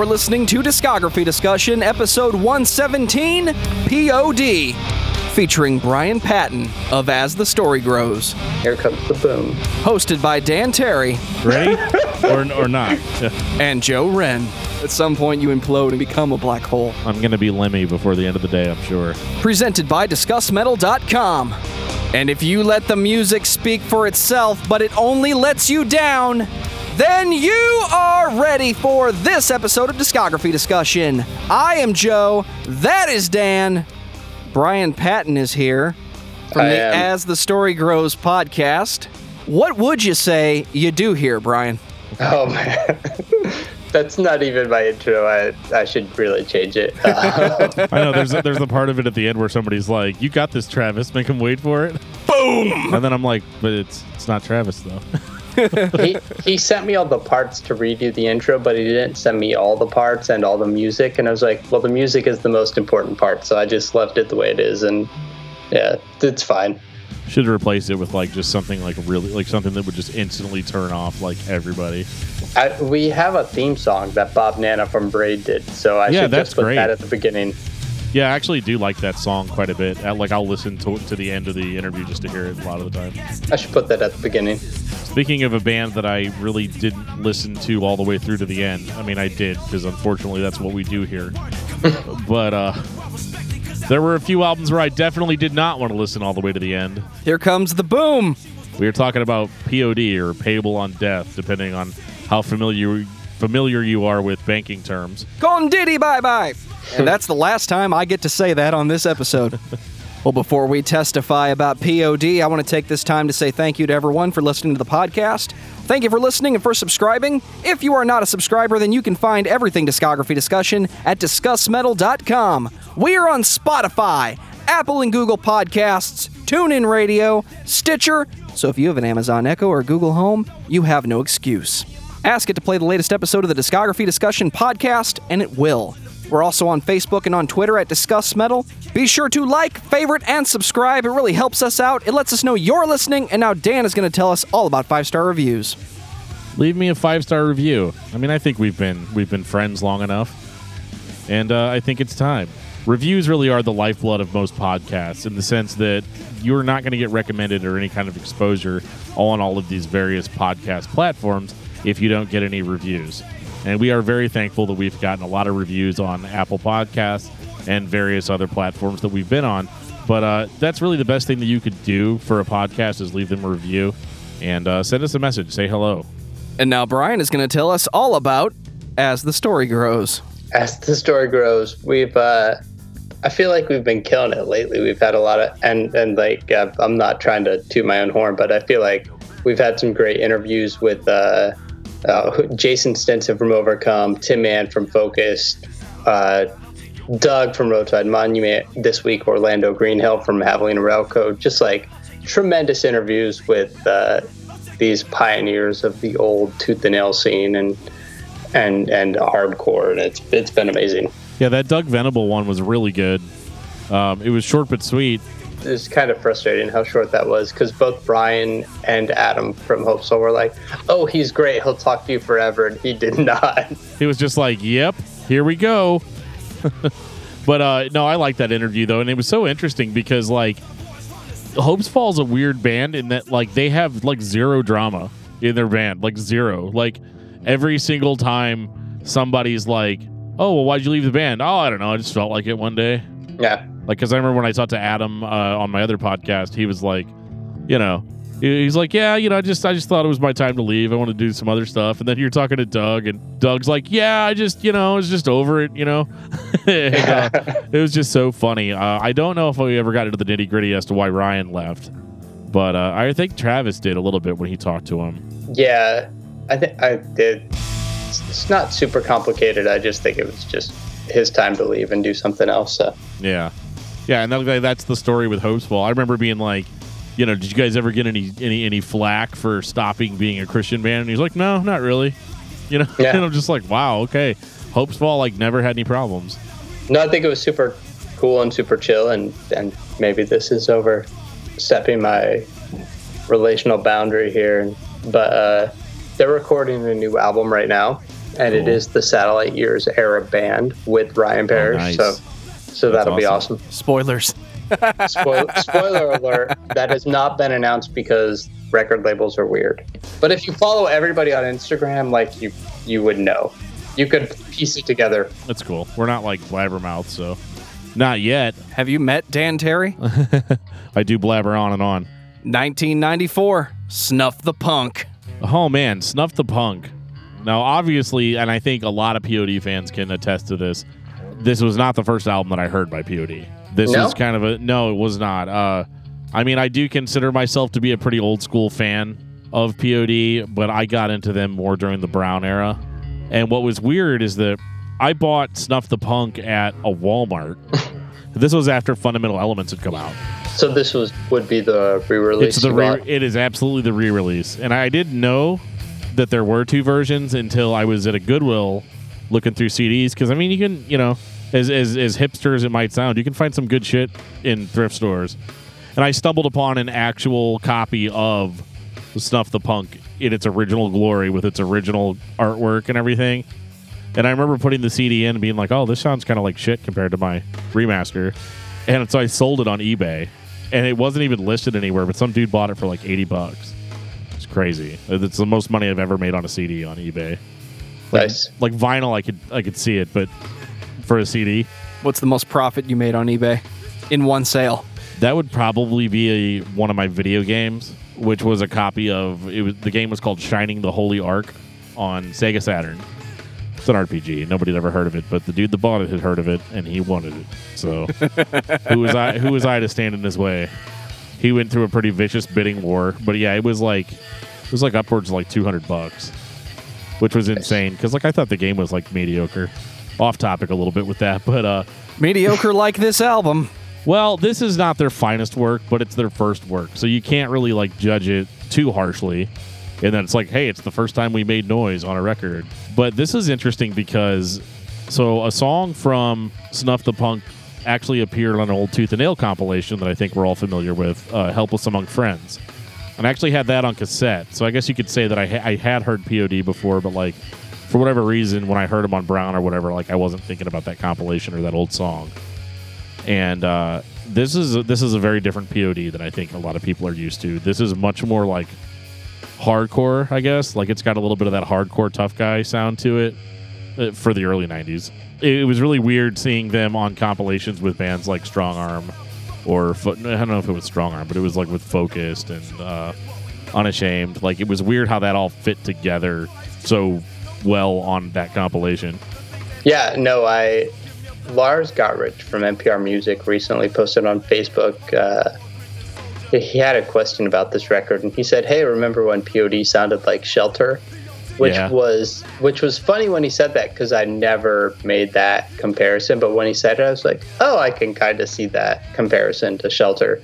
You're listening to Discography Discussion, episode 117 POD, featuring Brian Patton of As the Story Grows. Here comes the boom. Hosted by Dan Terry. Ready? or, or not? And Joe Wren. At some point, you implode and become a black hole. I'm going to be Lemmy before the end of the day, I'm sure. Presented by DiscussMetal.com. And if you let the music speak for itself, but it only lets you down, then you are ready for this episode of Discography Discussion. I am Joe. That is Dan. Brian Patton is here from I the am. As the Story Grows podcast. What would you say you do here, Brian? Oh man, that's not even my intro. I I should really change it. I know there's a, there's the part of it at the end where somebody's like, "You got this, Travis. Make him wait for it." Boom! And then I'm like, "But it's it's not Travis though." he he sent me all the parts to redo the intro, but he didn't send me all the parts and all the music. And I was like, well, the music is the most important part, so I just left it the way it is, and yeah, it's fine. Should replace it with like just something like really like something that would just instantly turn off like everybody. I, we have a theme song that Bob Nanna from Braid did, so I Yeah, should just put great. that at the beginning. Yeah, I actually do like that song quite a bit. I, like I'll listen to to the end of the interview just to hear it a lot of the time. I should put that at the beginning. Speaking of a band that I really didn't listen to all the way through to the end, I mean, I did because unfortunately that's what we do here. but uh, there were a few albums where I definitely did not want to listen all the way to the end. Here comes the boom. We were talking about POD or payable on death, depending on how familiar familiar you are with banking terms. Con diddy bye bye. And that's the last time I get to say that on this episode. Well, before we testify about POD, I want to take this time to say thank you to everyone for listening to the podcast. Thank you for listening and for subscribing. If you are not a subscriber, then you can find everything discography discussion at discussmetal.com. We are on Spotify, Apple and Google Podcasts, TuneIn Radio, Stitcher. So if you have an Amazon Echo or Google Home, you have no excuse. Ask it to play the latest episode of the Discography Discussion podcast, and it will. We're also on Facebook and on Twitter at Discuss Metal. Be sure to like, favorite, and subscribe. It really helps us out. It lets us know you're listening, and now Dan is going to tell us all about five star reviews. Leave me a five star review. I mean, I think we've been we've been friends long enough, and uh, I think it's time. Reviews really are the lifeblood of most podcasts in the sense that you're not going to get recommended or any kind of exposure on all of these various podcast platforms if you don't get any reviews. And we are very thankful that we've gotten a lot of reviews on Apple Podcasts and various other platforms that we've been on. But uh, that's really the best thing that you could do for a podcast is leave them a review and uh, send us a message. Say hello. And now Brian is going to tell us all about As the Story Grows. as the story grows, we've uh, I feel like we've been killing it lately. We've had a lot of and and like uh, I'm not trying to toot my own horn, but I feel like we've had some great interviews with uh, uh, Jason Stinson from Overcome, Tim Mann from Focused, uh, Doug from Roadside Monument this week, Orlando Greenhill from Javelina Railco. Just like tremendous interviews with uh, these pioneers of the old tooth and nail scene and and and hardcore, and it's it's been amazing. Yeah, that Doug Venable one was really good. Um, it was short but sweet. It's kind of frustrating how short that was because both Brian and Adam from Hopesfall were like, "Oh, he's great. He'll talk to you forever," and he did not. He was just like, "Yep, here we go." but uh, no, I like that interview though, and it was so interesting because like Hopesfall's is a weird band in that like they have like zero drama in their band, like zero. Like every single time somebody's like, "Oh, well, why'd you leave the band?" "Oh, I don't know. I just felt like it one day." Yeah, Like, because I remember when I talked to Adam uh, on my other podcast, he was like, you know, he's like, yeah, you know, I just, I just thought it was my time to leave. I want to do some other stuff. And then you're talking to Doug, and Doug's like, yeah, I just, you know, I was just over it, you know. And, uh, it was just so funny. Uh, I don't know if we ever got into the nitty gritty as to why Ryan left, but uh, I think Travis did a little bit when he talked to him. yeah. I think I did. It's, it's not super complicated. I just think it was just his time to leave and do something else. So. Yeah, yeah, and that, that's the story with Hopesfall. I remember being like, you know, did you guys ever get any any any flack for stopping being a Christian band? And he's like, no, not really. You know, Yeah. and I'm just like, wow, okay. Hopesfall like never had any problems. No, I think it was super cool and super chill, and and maybe this is overstepping my relational boundary here, but uh, they're recording a new album right now, and it Cool. is the Satellite Years era band with Ryan Parrish. nice. So, so That's that'll be awesome. awesome. Spoilers. Spoil- spoiler alert: that has not been announced because record labels are weird. But if you follow everybody on Instagram, like you, you would know. You could piece it together. That's cool. We're not like blabbermouth, so not yet. Have you met Dan Terry? I do blabber on and on. 1994. Snuff the Punk. Oh man, Snuff the Punk. Now, obviously, and I think a lot of POD fans can attest to this. This was not the first album that I heard by POD. This No? is kind of a no, it was not. Uh, I mean, I do consider myself to be a pretty old school fan of POD, but I got into them more during the Brown era. And what was weird is that I bought Snuff the Punk at a Walmart. this was after Fundamental Elements had come out. So this was would be the re-release. It's the re- it is absolutely the re-release, and I didn't know that there were two versions until I was at a Goodwill looking through CDs. Because I mean, you can you know, as as as hipster as it might sound, you can find some good shit in thrift stores. And I stumbled upon an actual copy of Snuff the Punk in its original glory with its original artwork and everything. And I remember putting the CD in and being like, "Oh, this sounds kind of like shit compared to my remaster." And so I sold it on eBay, and it wasn't even listed anywhere. But some dude bought it for like eighty bucks. It's crazy. It's the most money I've ever made on a CD on eBay. Like, Nice. Like vinyl, I could I could see it, but for a CD, What's the most profit you made on eBay in one sale? that would probably be a, one of my video games, which was a copy of it was the game was called Shining the Holy Ark on Sega Saturn. It's an RPG. Nobody had ever heard of it, but the dude that bought it had heard of it, and he wanted it. So who was I? Who was I to stand in his way? He went through a pretty vicious bidding war, but yeah, it was like it was like upwards of like two hundred bucks, which was insane because like I thought the game was like mediocre. Off topic a little bit with that, but uh, Mediocre like this album. well, this is not their finest work, but it's their first work. So you can't really like judge it too harshly. And then it's like, hey, it's the first time we made noise on a record. But this is interesting because so a song from Snuff the Punk actually appeared on an old Tooth and Nail compilation that I think we're all familiar with, uh, Helpless Among Friends. And I actually had that on cassette. So I guess you could say that I, ha- I had heard POD before, but like for whatever reason, when I heard him on Brown or whatever, like I wasn't thinking about that compilation or that old song and uh, this is this is a very different POD than I think a lot of people are used to. This is much more like hardcore, I guess. Like it's got a little bit of that hardcore tough guy sound to it uh, for the early '90s. It, it was really weird seeing them on compilations with bands like Strongarm or Fo- I don't know if it was Strongarm, but it was like with Focused and uh, Unashamed. Like it was weird how that all fit together so well on that compilation. Yeah, no, I Lars Gotrich from NPR Music recently posted on Facebook. Uh, he had a question about this record, and he said, "Hey, remember when POD sounded like Shelter?" Which Yeah. was which was funny when he said that because I never made that comparison. But when he said it, I was like, "Oh, I can kind of see that comparison to Shelter."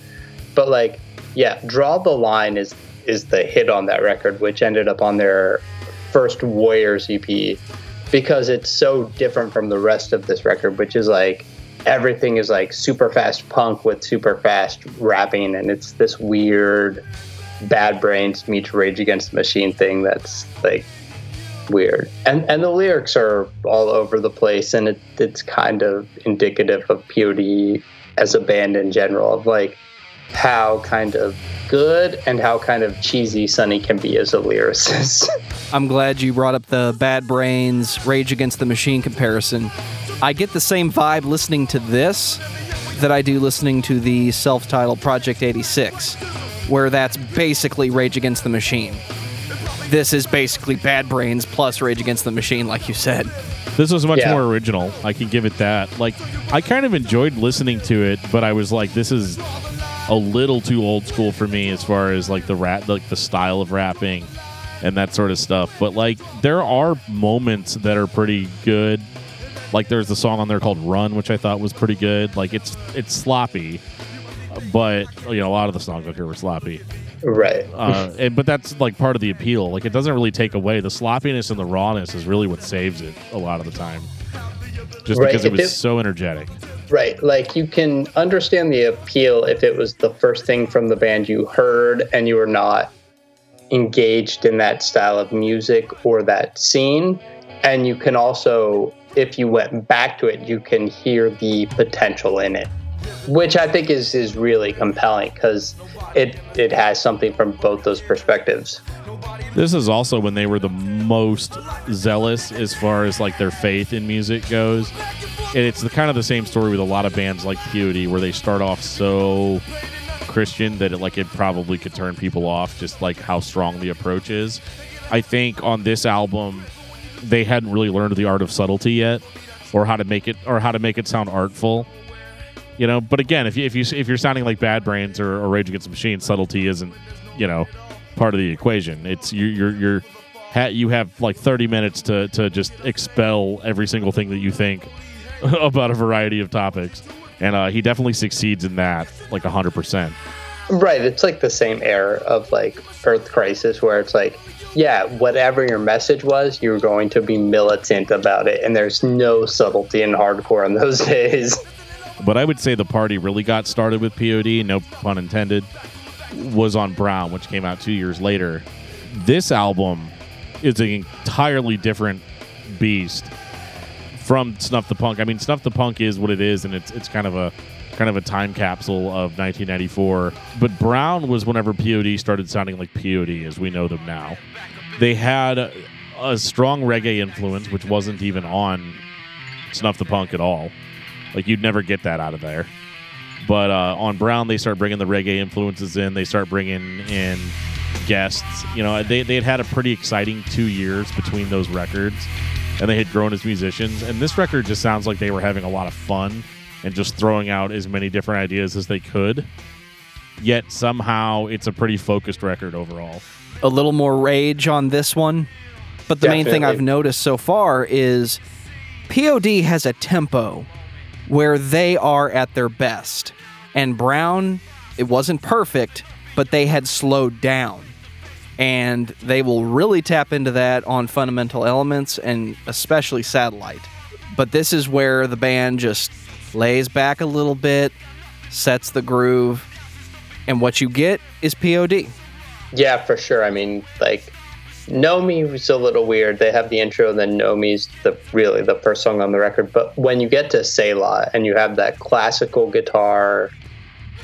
But like, yeah, "Draw the Line" is is the hit on that record, which ended up on their first Warriors EP because it's so different from the rest of this record, which is like everything is like super fast punk with super fast rapping, and it's this weird Bad Brains meets Rage Against the Machine thing that's like weird. And and the lyrics are all over the place, and it, it's kind of indicative of POD as a band in general, of like how kind of good and how kind of cheesy Sonny can be as a lyricist. I'm glad you brought up the Bad Brains Rage Against the Machine comparison. I get the same vibe listening to this that I do listening to the self titled Project 86, where that's basically Rage Against the Machine. This is basically Bad Brains plus Rage Against the Machine, like you said. This was much Yeah. more original. I can give it that. Like, I kind of enjoyed listening to it, but I was like, this is a little too old school for me as far as like the rap, like the style of rapping and that sort of stuff. But like, there are moments that are pretty good. Like, there's a song on there called "Run," which I thought was pretty good. Like, it's it's sloppy, but you know, a lot of the songs up here were sloppy. Right. Uh, and, but that's like part of the appeal. Like it doesn't really take away the sloppiness and the rawness is really what saves it a lot of the time. Just Right, because it was it- so energetic. Right. Like you can understand the appeal if it was the first thing from the band you heard and you were not engaged in that style of music or that scene. and you can also, if you went back to it, you can hear the potential in it, which I think is is really compelling because it it has something from both those perspectives. This is also when they were the most zealous as far as like their faith in music goes. And it's the kind of the same story with a lot of bands like POD where they start off so Christian that it like it probably could turn people off just like how strong the approach is. I think on this album they hadn't really learned the art of subtlety yet or how to make it or how to make it sound artful. You know, but again, if you if you if you're sounding like Bad Brains or, or Rage Against the Machine, subtlety isn't, you know, part of the equation. It's you you're you're ha- you have like 30 minutes to to just expel every single thing that you think about a variety of topics. And uh, he definitely succeeds in that like 100%. Right. It's like the same era of like Earth Crisis where it's like, yeah, whatever your message was, you're going to be militant about it. And there's no subtlety in hardcore in those days. But I would say the party really got started with POD, no pun intended, was on Brown, which came out two years later. This album is an entirely different beast from Snuff the Punk. I mean, Snuff the Punk is what it is, and it's it's kind of a kind of a time capsule of 1994. But Brown was whenever POD started sounding like POD as we know them now. They had a, strong reggae influence, which wasn't even on Snuff the Punk at all. Like you'd never get that out of there. But uh, on Brown, they start bringing the reggae influences in. They start bringing in guests. You know, they they had had a pretty exciting two years between those records, and they had grown as musicians. And this record just sounds like they were having a lot of fun and just throwing out as many different ideas as they could. Yet somehow it's a pretty focused record overall. A little more rage on this one. But the main thing I've noticed so far is POD has a tempo where they are at their best. And Brown, it wasn't perfect, but they had slowed down. And they will really tap into that on fundamental elements and especially satellite. But this is where the band just lays back a little bit, sets the groove, and what you get is POD. Yeah, for sure. I mean, like, Know Me was a little weird. They have the intro, and then Know Me's the really the first song on the record. But when you get to Selah and you have that classical guitar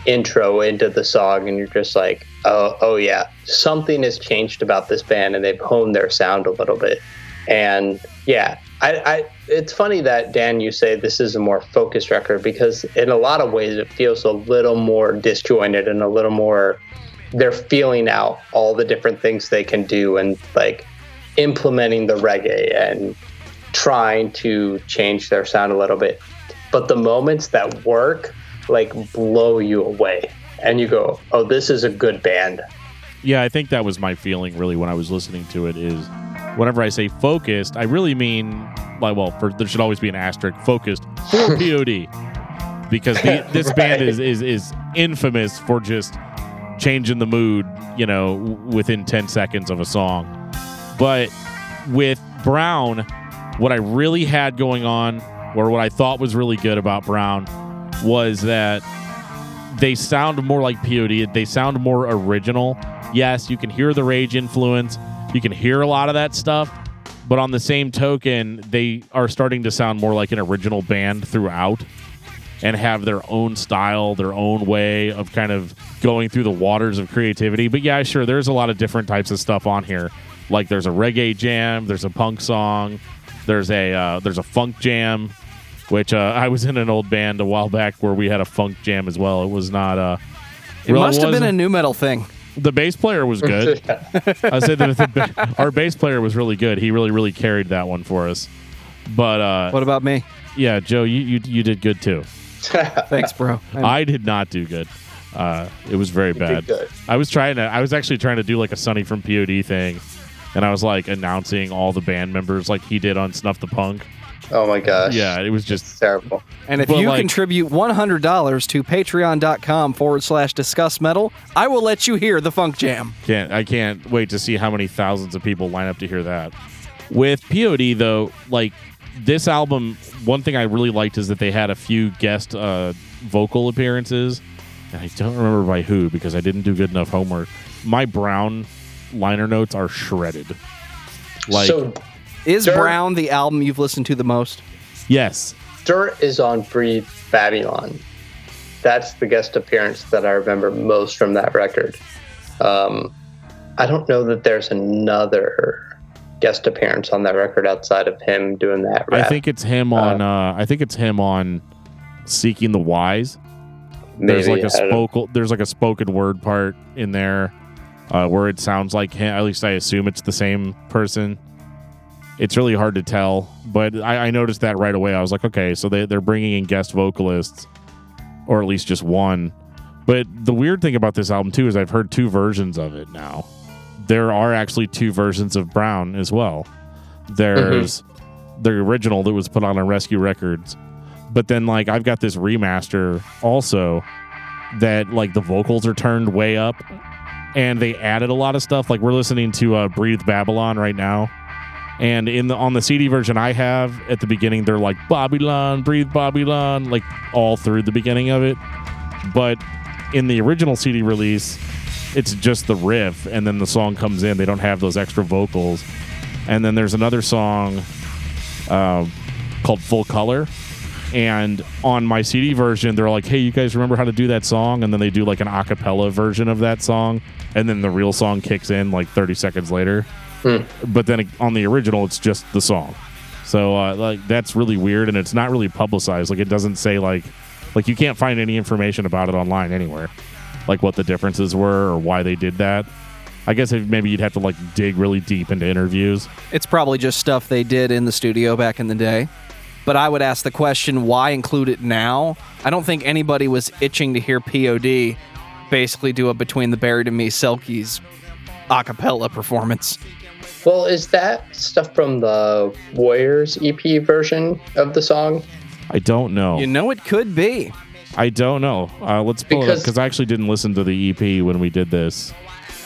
intro into the song, and you're just like, oh, oh yeah, something has changed about this band, and they've honed their sound a little bit. And yeah, I, I it's funny that Dan, you say this is a more focused record because in a lot of ways it feels a little more disjointed and a little more they're feeling out all the different things they can do and like implementing the reggae and trying to change their sound a little bit. But the moments that work like blow you away and you go, "Oh, this is a good band." Yeah, I think that was my feeling really when I was listening to it is whenever I say focused, I really mean like well, for, there should always be an asterisk focused for POD because the, this band is, is is infamous for just changing the mood, you know, within 10 seconds of a song. But with Brown, what I really had going on or what I thought was really good about Brown was that they sound more like POD. They sound more original. Yes, you can hear the rage influence. You can hear a lot of that stuff. But on the same token, they are starting to sound more like an original band throughout and have their own style, their own way of kind of going through the waters of creativity. But yeah, sure, there's a lot of different types of stuff on here. Like there's a reggae jam, there's a punk song, there's a uh, there's a funk jam, which uh, I was in an old band a while back where we had a funk jam as well. It was not uh, It well, must have been a nu metal thing. the bass player was good. I said that the, our bass player was really good. He really, really carried that one for us. But uh, What about me? yeah, Joe, you, you you did good too. Thanks, bro. I'm- I did not do good. Uh, it was very bad. good. I was trying to. I was actually trying to do like a Sonny from POD thing, and I was like announcing all the band members like he did on Snuff the Punk. Oh my gosh. Yeah, it was just It's terrible. And if But, you like- contribute $100 to patreon.com forward slash discuss metal, I will let you hear the Funk Jam. can't. I can't wait to see how many thousands of people line up to hear that. With POD though, like this album, one thing I really liked is that they had a few guest uh, vocal appearances. And I don't remember by who because I didn't do good enough homework. My Brown liner notes are shredded. Like so Is Dirt- Brown the album you've listened to the most? Yes. Dirt is on Breathe Babylon. That's the guest appearance that I remember most from that record. Um, I don't know that there's another guest appearance on that record outside of him doing that. Right. I think it's him on. Uh, I think it's him on Seeking the Wise. there's like a spoken. There's like a spoken word part in there uh, where it sounds like him. At least I assume it's the same person. It's really hard to tell, but I, I noticed that right away. I was like, okay, so they, they're bringing in guest vocalists, or at least just one. But the weird thing about this album too is I've heard two versions of it now. There are actually two versions of Brown as well. There's the original that was put on a Rescue Records, but then like I've got this remaster also that like the vocals are turned way up and they added a lot of stuff. Like we're listening to uh, Breathe Babylon right now. And in the on the CD version I have at the beginning, they're like Babylon, breathe Babylon, like all through the beginning of it. But in the original CD release, it's just the riff, and then the song comes in. They don't have those extra vocals. And then there's another song uh, called Full Color. And on my CD version, they're like, "Hey, you guys remember how to do that song?" And then they do like an a cappella version of that song, and then the real song kicks in like 30 seconds later. But then on the original, it's just the song. So uh, like that's really weird, and it's not really publicized. Like it doesn't say like like you can't find any information about it online anywhere, like what the differences were or why they did that. I guess if maybe you'd have to like dig really deep into interviews. It's probably just stuff they did in the studio back in the day. But I would ask the question, why include it now? I don't think anybody was itching to hear POD basically do a between the Buried and Me Selkies a cappella performance. Well, is that stuff from the Warriors EP version of the song? I don't know. You know, it could be. I don't know. Uh, let's pull it up Because- because I actually didn't listen to the EP when we did this.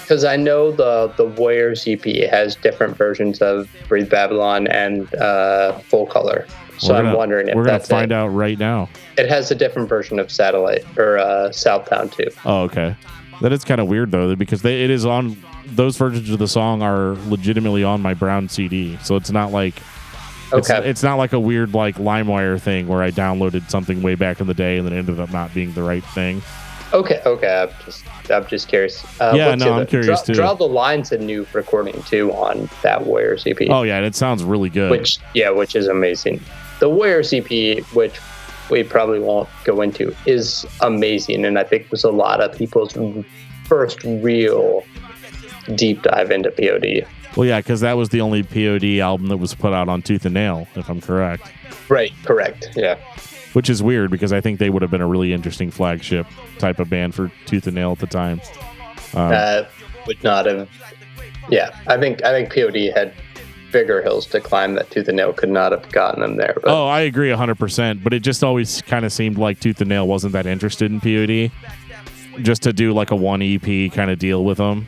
Because I know the the Warriors EP has different versions of Breathe Babylon and uh, Full Color. So We're I'm gonna- wondering if we're gonna find it. out right now. It has a different version of Satellite or uh, Southbound too. Oh, okay. That is kind of weird though, because they, it is on those versions of the song are legitimately on my brown CD. So it's not like Okay. it's not like a weird like LimeWire thing where I downloaded something way back in the day and then it ended up not being the right thing. Okay, okay. I'm just, I'm just curious. Uh, Yeah, no, the I'm other- curious, Draw, too. Draw the Line's a new recording too on that Warriors EP. Oh yeah, and it sounds really good. which yeah, which is amazing. The Warriors EP, which we probably won't go into, is amazing, and I think was a lot of people's first real deep dive into POD. Well, yeah, because that was the only POD album that was put out on Tooth and Nail, if I'm correct. Right, correct. Yeah, Which is weird because I think they would have been a really interesting flagship type of band for Tooth and Nail at the time. Um, uh, would not have. Yeah, I think I think POD had bigger hills to climb that Tooth and Nail could not have gotten them there. But Oh, I agree 100%. But it just always kind of seemed like Tooth and Nail wasn't that interested in POD. Just to do like a one EP kind of deal with them.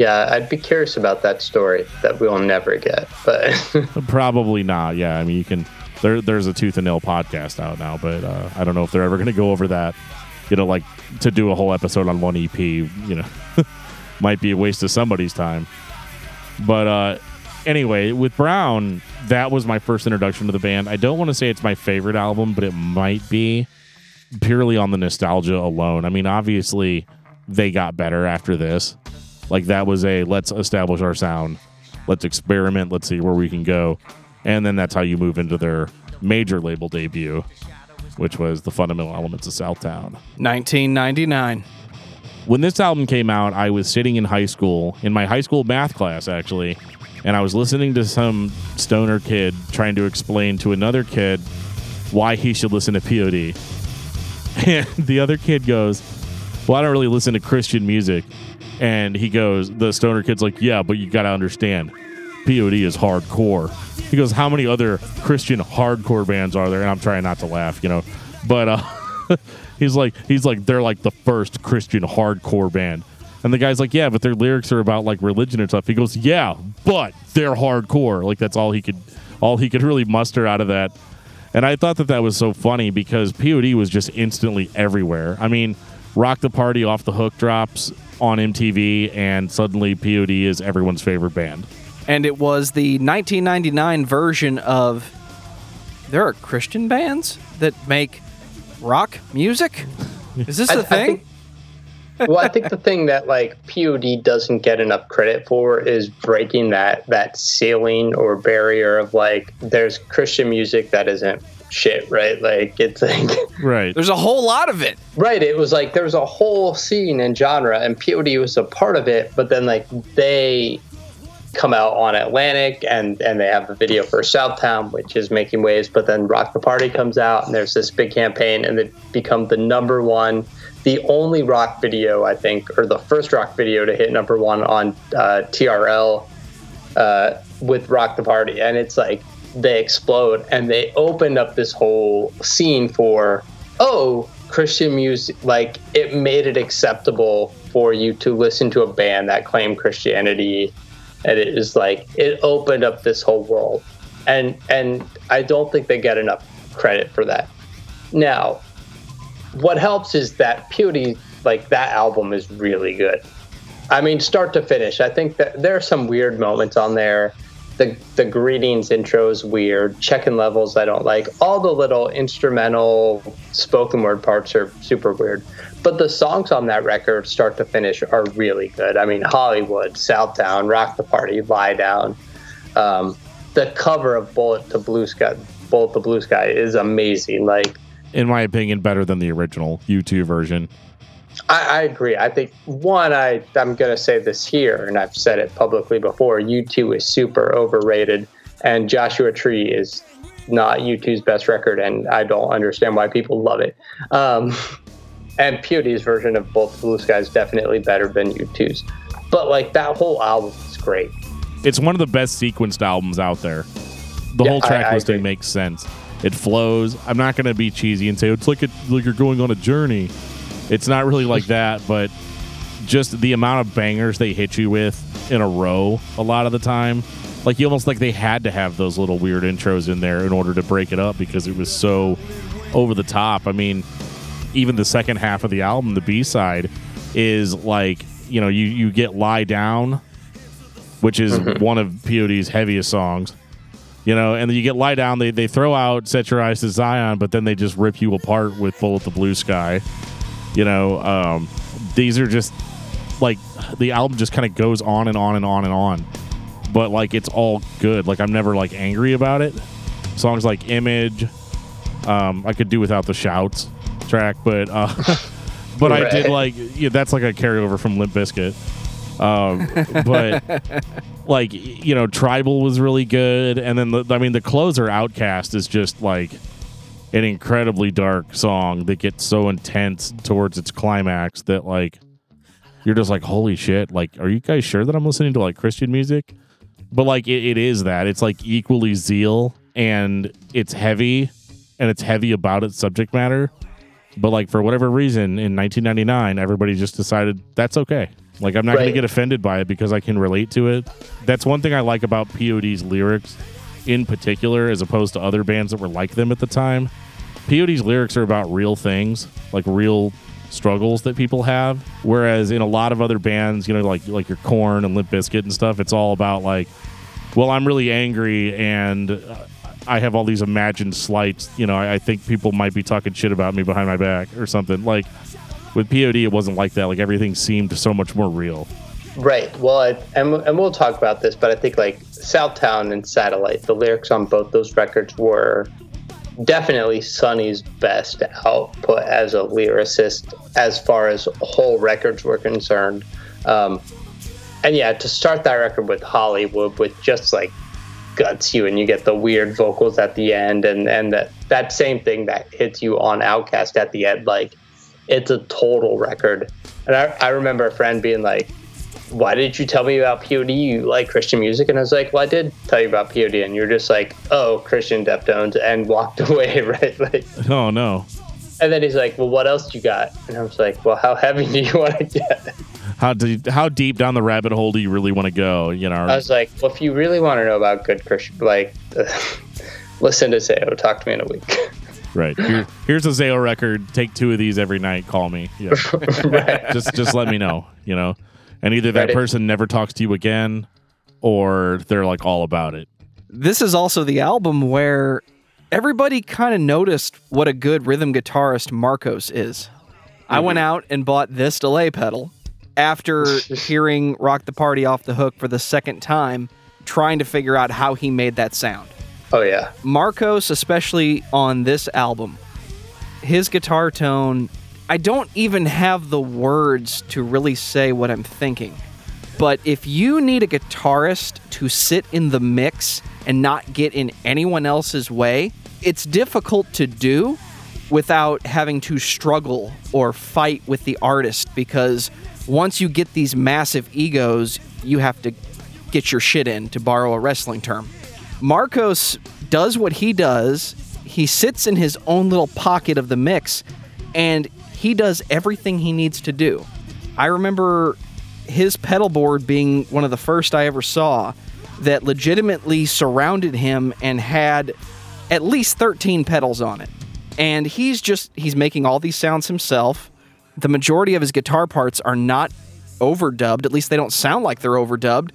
Yeah, I'd be curious about that story that we'll never get. But Probably not. Yeah. I mean, you can. There, there's a Tooth and Nail podcast out now, but uh, I don't know if they're ever going to go over that. You know, like to do a whole episode on one EP, you know, might be a waste of somebody's time. But uh, anyway, with Brown, that was my first introduction to the band. I don't want to say it's my favorite album, but it might be purely on the nostalgia alone. I mean, obviously, they got better after this. Like, that was a let's establish our sound, let's experiment, let's see where we can go. And then that's how you move into their major label debut, which was the fundamental elements of Southtown 1999. when this album came out, I was sitting in high school, in my high school math class, actually, and I was listening to some stoner kid trying to explain to another kid why he should listen to POD. And the other kid goes, Well, I don't really listen to Christian music. And he goes, The stoner kid's like, Yeah, but you got to understand, POD is hardcore. He goes, How many other Christian hardcore bands are there? And I'm trying not to laugh, you know. But uh, he's like, he's like, they're like the first Christian hardcore band. And the guy's like, yeah, but their lyrics are about like religion and stuff. He goes, yeah, but they're hardcore. Like that's all he could, all he could really muster out of that. And I thought that that was so funny because POD was just instantly everywhere. I mean, Rock the Party off the hook drops on MTV, and suddenly POD is everyone's favorite band. and it was the 1999 version of. There are Christian bands that make rock music. Is this I- a I thing? think- well, I think the thing that like POD doesn't get enough credit for is breaking that that ceiling or barrier of like there's Christian music that isn't shit, right? Like it's like Right. There's a whole lot of it. right. It was like there was a whole scene and genre, and POD was a part of it. But then like they come out on Atlantic and and they have a video for Southtown, which is making waves. But then Rock the Party comes out, and there's this big campaign, and they become the number one, the only rock video I think, or the first rock video to hit number one on uh, TRL uh, with Rock the Party, and it's like they explode, and they opened up this whole scene for oh Christian music, like it made it acceptable for you to listen to a band that claimed Christianity, and it is like it opened up this whole world, and and I don't think they get enough credit for that. Now, what helps is that POD, like that album, is really good. I mean, start to finish. I think that there are some weird moments on there. The the greetings intros weird. Checking levels I don't like. All the little instrumental spoken word parts are super weird. But the songs on that record, start to finish, are really good. I mean, Hollywood, Southtown, Rock the Party, Lie Down. Um, the cover of Bullet to Blue Sky, Bullet to Blue Sky is amazing. Like In my opinion, better than the original U2 version. I, I agree. I think one, I I'm gonna say this here, and I've said it publicly before. U2 is super overrated, and Joshua Tree is not U2's best record, and I don't understand why people love it. Um, and POD's version of Both Blue Skies is definitely better than U2's, but like that whole album is great. It's one of the best sequenced albums out there. The Yeah, whole track I- I listing agree. makes sense. It flows. I'm not going to be cheesy and say it's like it, like you're going on a journey. It's not really like that, but just the amount of bangers they hit you with in a row a lot of the time. Like you almost like they had to have those little weird intros in there in order to break it up because it was so over the top. I mean, even the second half of the album, the B side, is like you know you you get lie down, which is mm-hmm. one of POD's heaviest songs. You know, and then you get lie down. They they throw out set your eyes to Zion, but then they just rip you apart with Bullet the Blue Sky. You know, um, these are just like the album just kind of goes on and on and on and on, but like it's all good. Like I'm never like angry about it. Songs like Image, um, I could do without the shouts track, but uh, but I did like yeah, that's like a carryover from Limp Bizkit. Um, but like you know, Tribal was really good, and then the, I mean the closer Outcast is just like an incredibly dark song that gets so intense towards its climax that like you're just like holy shit like are you guys sure that i'm listening to like christian music? But like it, it is that. It's like equally zeal and it's heavy and it's heavy about its subject matter. But like for whatever reason in 1999 everybody just decided that's okay. Like i'm not going to get offended by it because i can relate to it. That's one thing i like about pod's lyrics in particular as opposed to other bands that were like them at the time pod's lyrics are about real things like real struggles that people have. Whereas in a lot of other bands you know like like your Korn and limp Bizkit and stuff it's all about like well i'm really angry and i have all these imagined slights. You know I, I think people might be talking shit about me behind my back or something. Like with pod it wasn't like that. Like everything seemed so much more real Right. Well, I, and and we'll talk about this, but I think like Southtown and Satellite, the lyrics on both those records were definitely Sonny's best output as a lyricist, as far as whole records were concerned. Um, and yeah, to start that record with Hollywood, with just like guts you, and you get the weird vocals at the end, and and that that same thing that hits you on Outcast at the end, like it's a total record. And I, I remember a friend being like, why did you tell me about POD? You like Christian music? And I was like, well, I did tell you about POD. And you're just like, oh, Christian Deftones, and walked away, right? Like, oh no and then he's like, well, what else you got? And I was like, well, how heavy do you want to get? how deep how deep down the rabbit hole do you really want to go you know I was like, well, if you really want to know about good Christian, like, listen to Zao. Talk to me in a week. Right. Here, here's a Zao record. Take two of these every night. Call me. Yeah. right. just just let me know. You know, and either that Right. person never talks to you again, or they're like all about it. This is also the album where everybody kind of noticed what a good rhythm guitarist Marcos is. I mm-hmm. went out and bought this delay pedal after hearing Rock the Party off the hook for the second time, trying to figure out how he made that sound. Oh yeah. Marcos, especially on this album, his guitar tone, I don't even have the words to really say what I'm thinking. But if you need a guitarist to sit in the mix and not get in anyone else's way, it's difficult to do without having to struggle or fight with the artist because once you get these massive egos, you have to get your shit in, to borrow a wrestling term. Marcos does what he does. He sits in his own little pocket of the mix and he does everything he needs to do. I remember his pedal board being one of the first I ever saw that legitimately surrounded him and had at least 13 pedals on it. And he's just he's making all these sounds himself. The majority of his guitar parts are not overdubbed, at least they don't sound like they're overdubbed.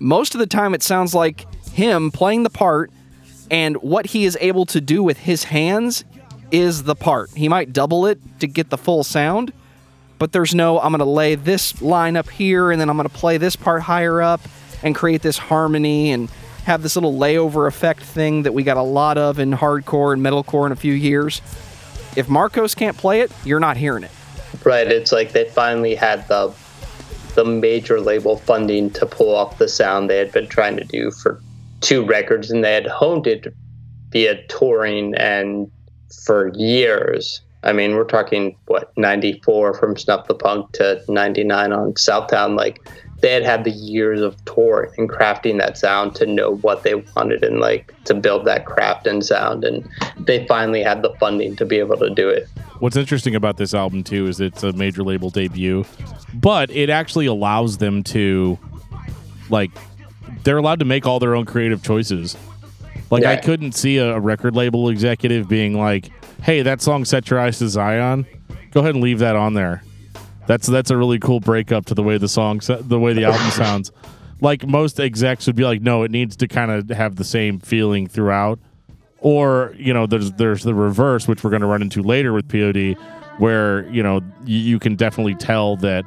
Most of the time it sounds like him playing the part and what he is able to do with his hands is the part. He might double it to get the full sound, but there's no, I'm going to lay this line up here and then I'm going to play this part higher up and create this harmony and have this little layover effect thing that we got a lot of in hardcore and metalcore in a few years. If Marcos can't play it, you're not hearing it. Right. It's like they finally had the the major label funding to pull off the sound they had been trying to do for two records and they had honed it via touring and for years. I mean, we're talking what 94 from Snuff the Punk to 99 on Southtown like they had had the years of touring and crafting that sound to know what they wanted and like to build that craft and sound and they finally had the funding to be able to do it What's interesting about this album too is it's a major label debut, but it actually allows them to like they're allowed to make all their own creative choices. Like I couldn't see a, a record label executive being like, "Hey, that song set your eyes to Zion. Go ahead and leave that on there." That's that's a really cool breakup to the way the song the way the album sounds. Like most execs would be like, "No, it needs to kind of have the same feeling throughout." Or you know, there's there's the reverse, which we're going to run into later with POD, where you know you, you can definitely tell that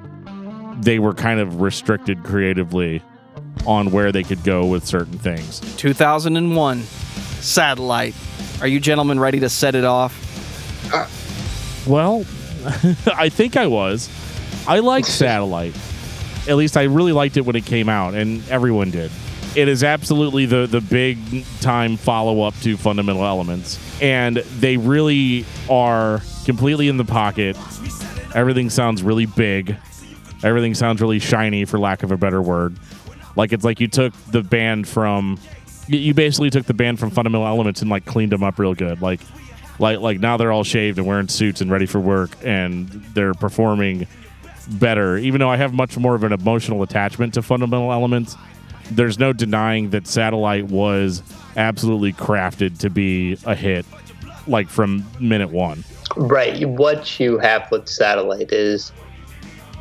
they were kind of restricted creatively on where they could go with certain things. 2001, Satellite. Are you gentlemen ready to set it off? Uh, well, I think I was. I like Satellite. At least I really liked it when it came out, and everyone did. It is absolutely the the big time follow up to Fundamental Elements, and they really are completely in the pocket. Everything sounds really big. Everything sounds really shiny, for lack of a better word. Like it's like you took the band from, you- basically took the band from Fundamental Elements and like cleaned them up real good. Like like like now they're all shaved and wearing suits and ready for work and they're performing better even though i have much more of an emotional attachment to fundamental elements there's no denying that satellite was absolutely crafted to be a hit like from minute one Right. What you have with Satellite is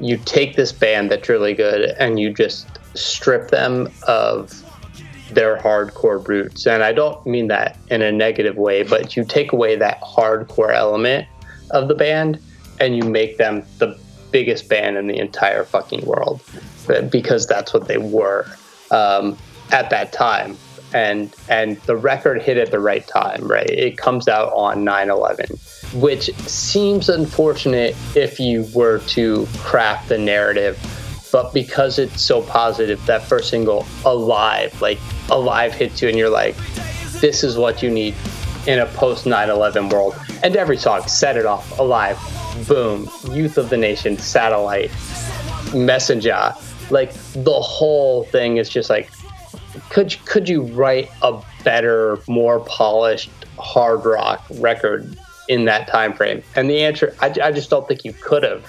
you take this band that's really good and you just strip them of their hardcore roots. And I don't mean that in a negative way, but you take away that hardcore element of the band and you make them the biggest band in the entire fucking world because that's what they were um, at that time and and the record hit at the right time right it comes out on 9-11 which seems unfortunate if you were to craft the narrative but because it's so positive that first single alive like alive hits you and you're like this is what you need in a post 9-11 world. And every song set it off alive boom youth of the nation satellite messenger like the whole thing is just like could could you write a better more polished hard rock record in that time frame and the answer i, I just don't think you could have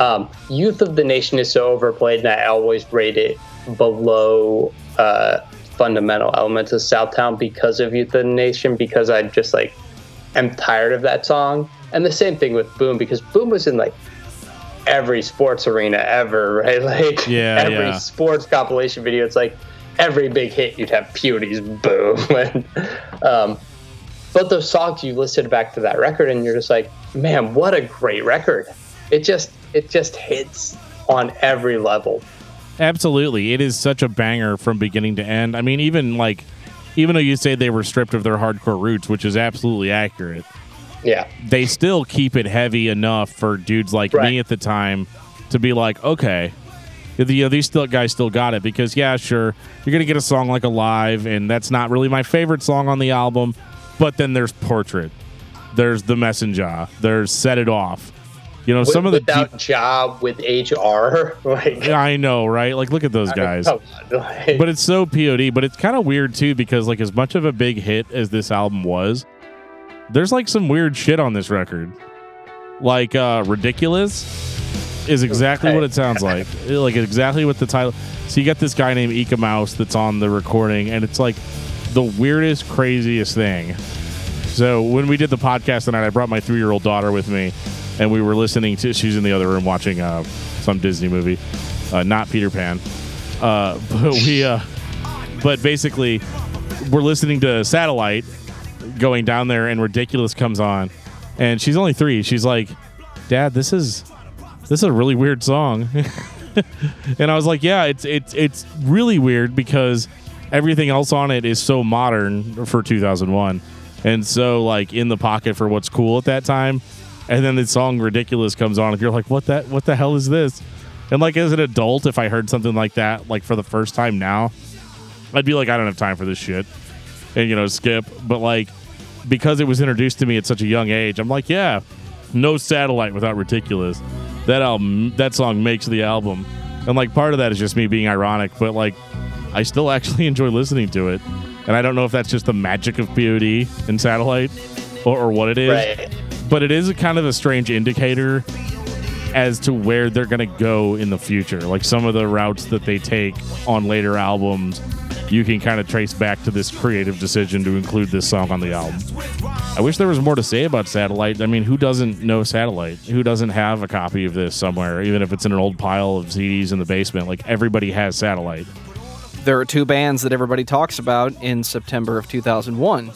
um, youth of the nation is so overplayed and i always rate it below uh, fundamental elements of southtown because of youth of the nation because i just like am tired of that song and the same thing with boom because boom was in like every sports arena ever right like Yeah, every yeah. sports compilation video it's like every big hit you'd have POD's boom. and, um, but those songs you listened back to that record and you're just like, man, what a great record. It just it just hits on every level. Absolutely. It is such a banger from beginning to end. I mean, even like, even though you say they were stripped of their hardcore roots, which is absolutely accurate, Yeah. they still keep it heavy enough for dudes like Right. me at the time to be like, okay, you know, these still guys still got it because yeah, sure, you're gonna get a song like Alive, and that's not really my favorite song on the album, but then there's Portrait, there's The Messenger, there's Set It Off. You know, some of the without Jah with HR, like I know, right? Like, look at those guys. come on, like- but it's so POD. But it's kind of weird too because like as much of a big hit as this album was, there's like some weird shit on this record. Like uh ridiculous is exactly what it sounds like. like exactly what the title. So you got this guy named Eek-A-Mouse that's on the recording, and it's like the weirdest, craziest thing. So when we did the podcast tonight, I brought my three year old daughter with me, and we were listening to. She's in the other room watching uh, some Disney movie, uh, not Peter Pan. Uh, but we, uh, but basically, we're listening to Satellite going down there, and Ridiculous comes on, and she's only three. She's like, "Dad, this is this is a really weird song." and I was like, "Yeah, it's it's it's really weird because everything else on it is so modern for 2001, and so like in the pocket for what's cool at that time." And then the song "Ridiculous" comes on, and you're like, "What that? What the hell is this?" And like as an adult, if I heard something like that, like for the first time now, I'd be like, I don't have time for this shit, and you know, skip. But like, because it was introduced to me at such a young age, I'm like, yeah, no satellite without ridiculous. That album, that song makes the album, and like part of that is just me being ironic, but like, I still actually enjoy listening to it, and I don't know if that's just the magic of POD and satellite, or, or what it is right. But it is a kind of a strange indicator as to where they're going to go in the future. Like some of the routes that they take on later albums, you can kind of trace back to this creative decision to include this song on the album. I wish there was more to say about Satellite. I mean, who doesn't know Satellite? Who doesn't have a copy of this somewhere, even if it's in an old pile of CDs in the basement? Like everybody has Satellite. There are two bands that everybody talks about in September of 2001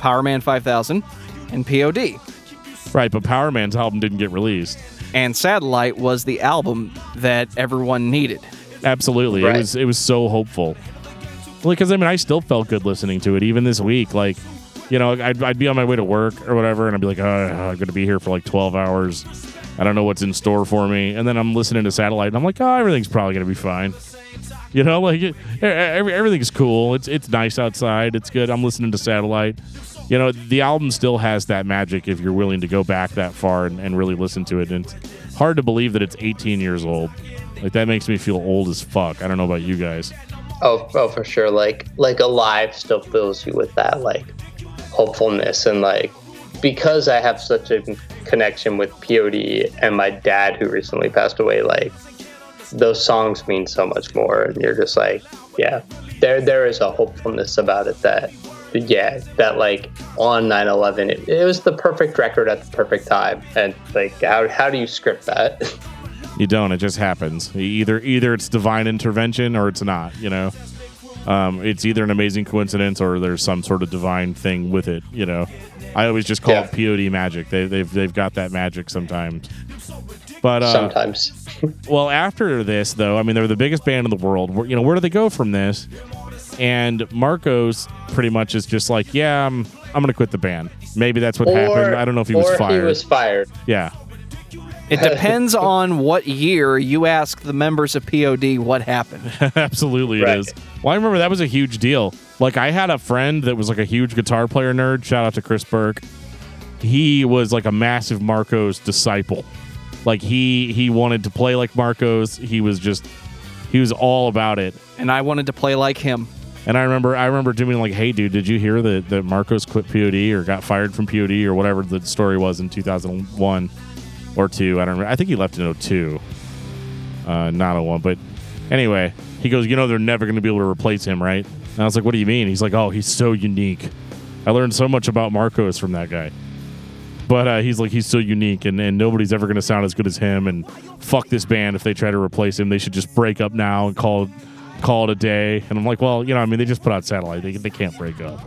Powerman 5000 and POD. Right, but Powerman's album didn't get released. And Satellite was the album that everyone needed. Absolutely, it was it was so hopeful. Well, because I mean, I still felt good listening to it even this week. Like, you know, I'd, I'd be on my way to work or whatever, and I'd be like, oh, I'm going to be here for like 12 hours. I don't know what's in store for me. And then I'm listening to Satellite, and I'm like, oh, everything's probably going to be fine. You know, like it, every, everything's cool. It's it's nice outside. It's good. I'm listening to Satellite. You know, the album still has that magic if you're willing to go back that far and, and really listen to it. And it's hard to believe that it's 18 years old. Like that makes me feel old as fuck. I don't know about you guys. Oh, oh, for sure. Like, like alive still fills you with that like hopefulness and like because I have such a connection with POD and my dad who recently passed away. Like, those songs mean so much more, and you're just like, yeah, there there is a hopefulness about it that. Yeah, that like on 9/11, it, it was the perfect record at the perfect time, and like how how do you script that? You don't. It just happens. Either either it's divine intervention or it's not. You know, um, it's either an amazing coincidence or there's some sort of divine thing with it. You know, I always just call Yeah. it POD magic. They, they've they've got that magic sometimes. But uh, Sometimes, well, after this though, I mean, they're the biggest band in the world. Where, you know, where do they go from this? And Marcos pretty much is just like, yeah, I'm I'm gonna quit the band. Maybe that's what happened. I don't know if he was or fired. He was fired. yeah. It depends on what year you ask the members of POD what happened. Absolutely, it Right. is. Well, I remember that was a huge deal. Like, I had a friend that was like a huge guitar player nerd. Shout out to Chris Burke. He was like a massive Marcos disciple. Like he he wanted to play like Marcos. He was just he was all about it. And I wanted to play like him. And I remember I remember doing like, "Hey, dude, did you hear that that Marcos quit POD or got fired from POD or whatever the story was in 2001 or two? I don't. remember. I think he left in 02, uh, not 01. But anyway, he goes, "You know, they're never going to be able to replace him, right?" And I was like, "What do you mean?" He's like, "Oh, he's so unique. I learned so much about Marcos from that guy." But uh, he's like, he's so unique, and, and nobody's ever going to sound as good as him. And fuck this band if they try to replace him. They should just break up now and call call it a day. And I'm like, well, you know, I mean, they just put out satellite. They, they can't break up.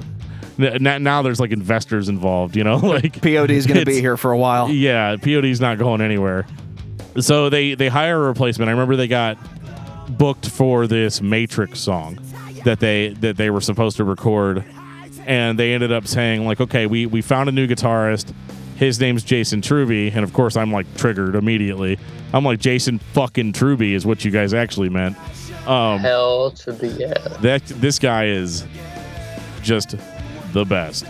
Now, now there's like investors involved, you know, like POD is going to be here for a while. yeah, POD's not going anywhere. So they they hire a replacement. I remember they got booked for this Matrix song that they that they were supposed to record, and they ended up saying like, okay, we we found a new guitarist. His name's Jason Truby, and of course I'm like triggered immediately. I'm like Jason fucking Truby is what you guys actually meant. Um, Hell to the yeah. that this guy is just the best.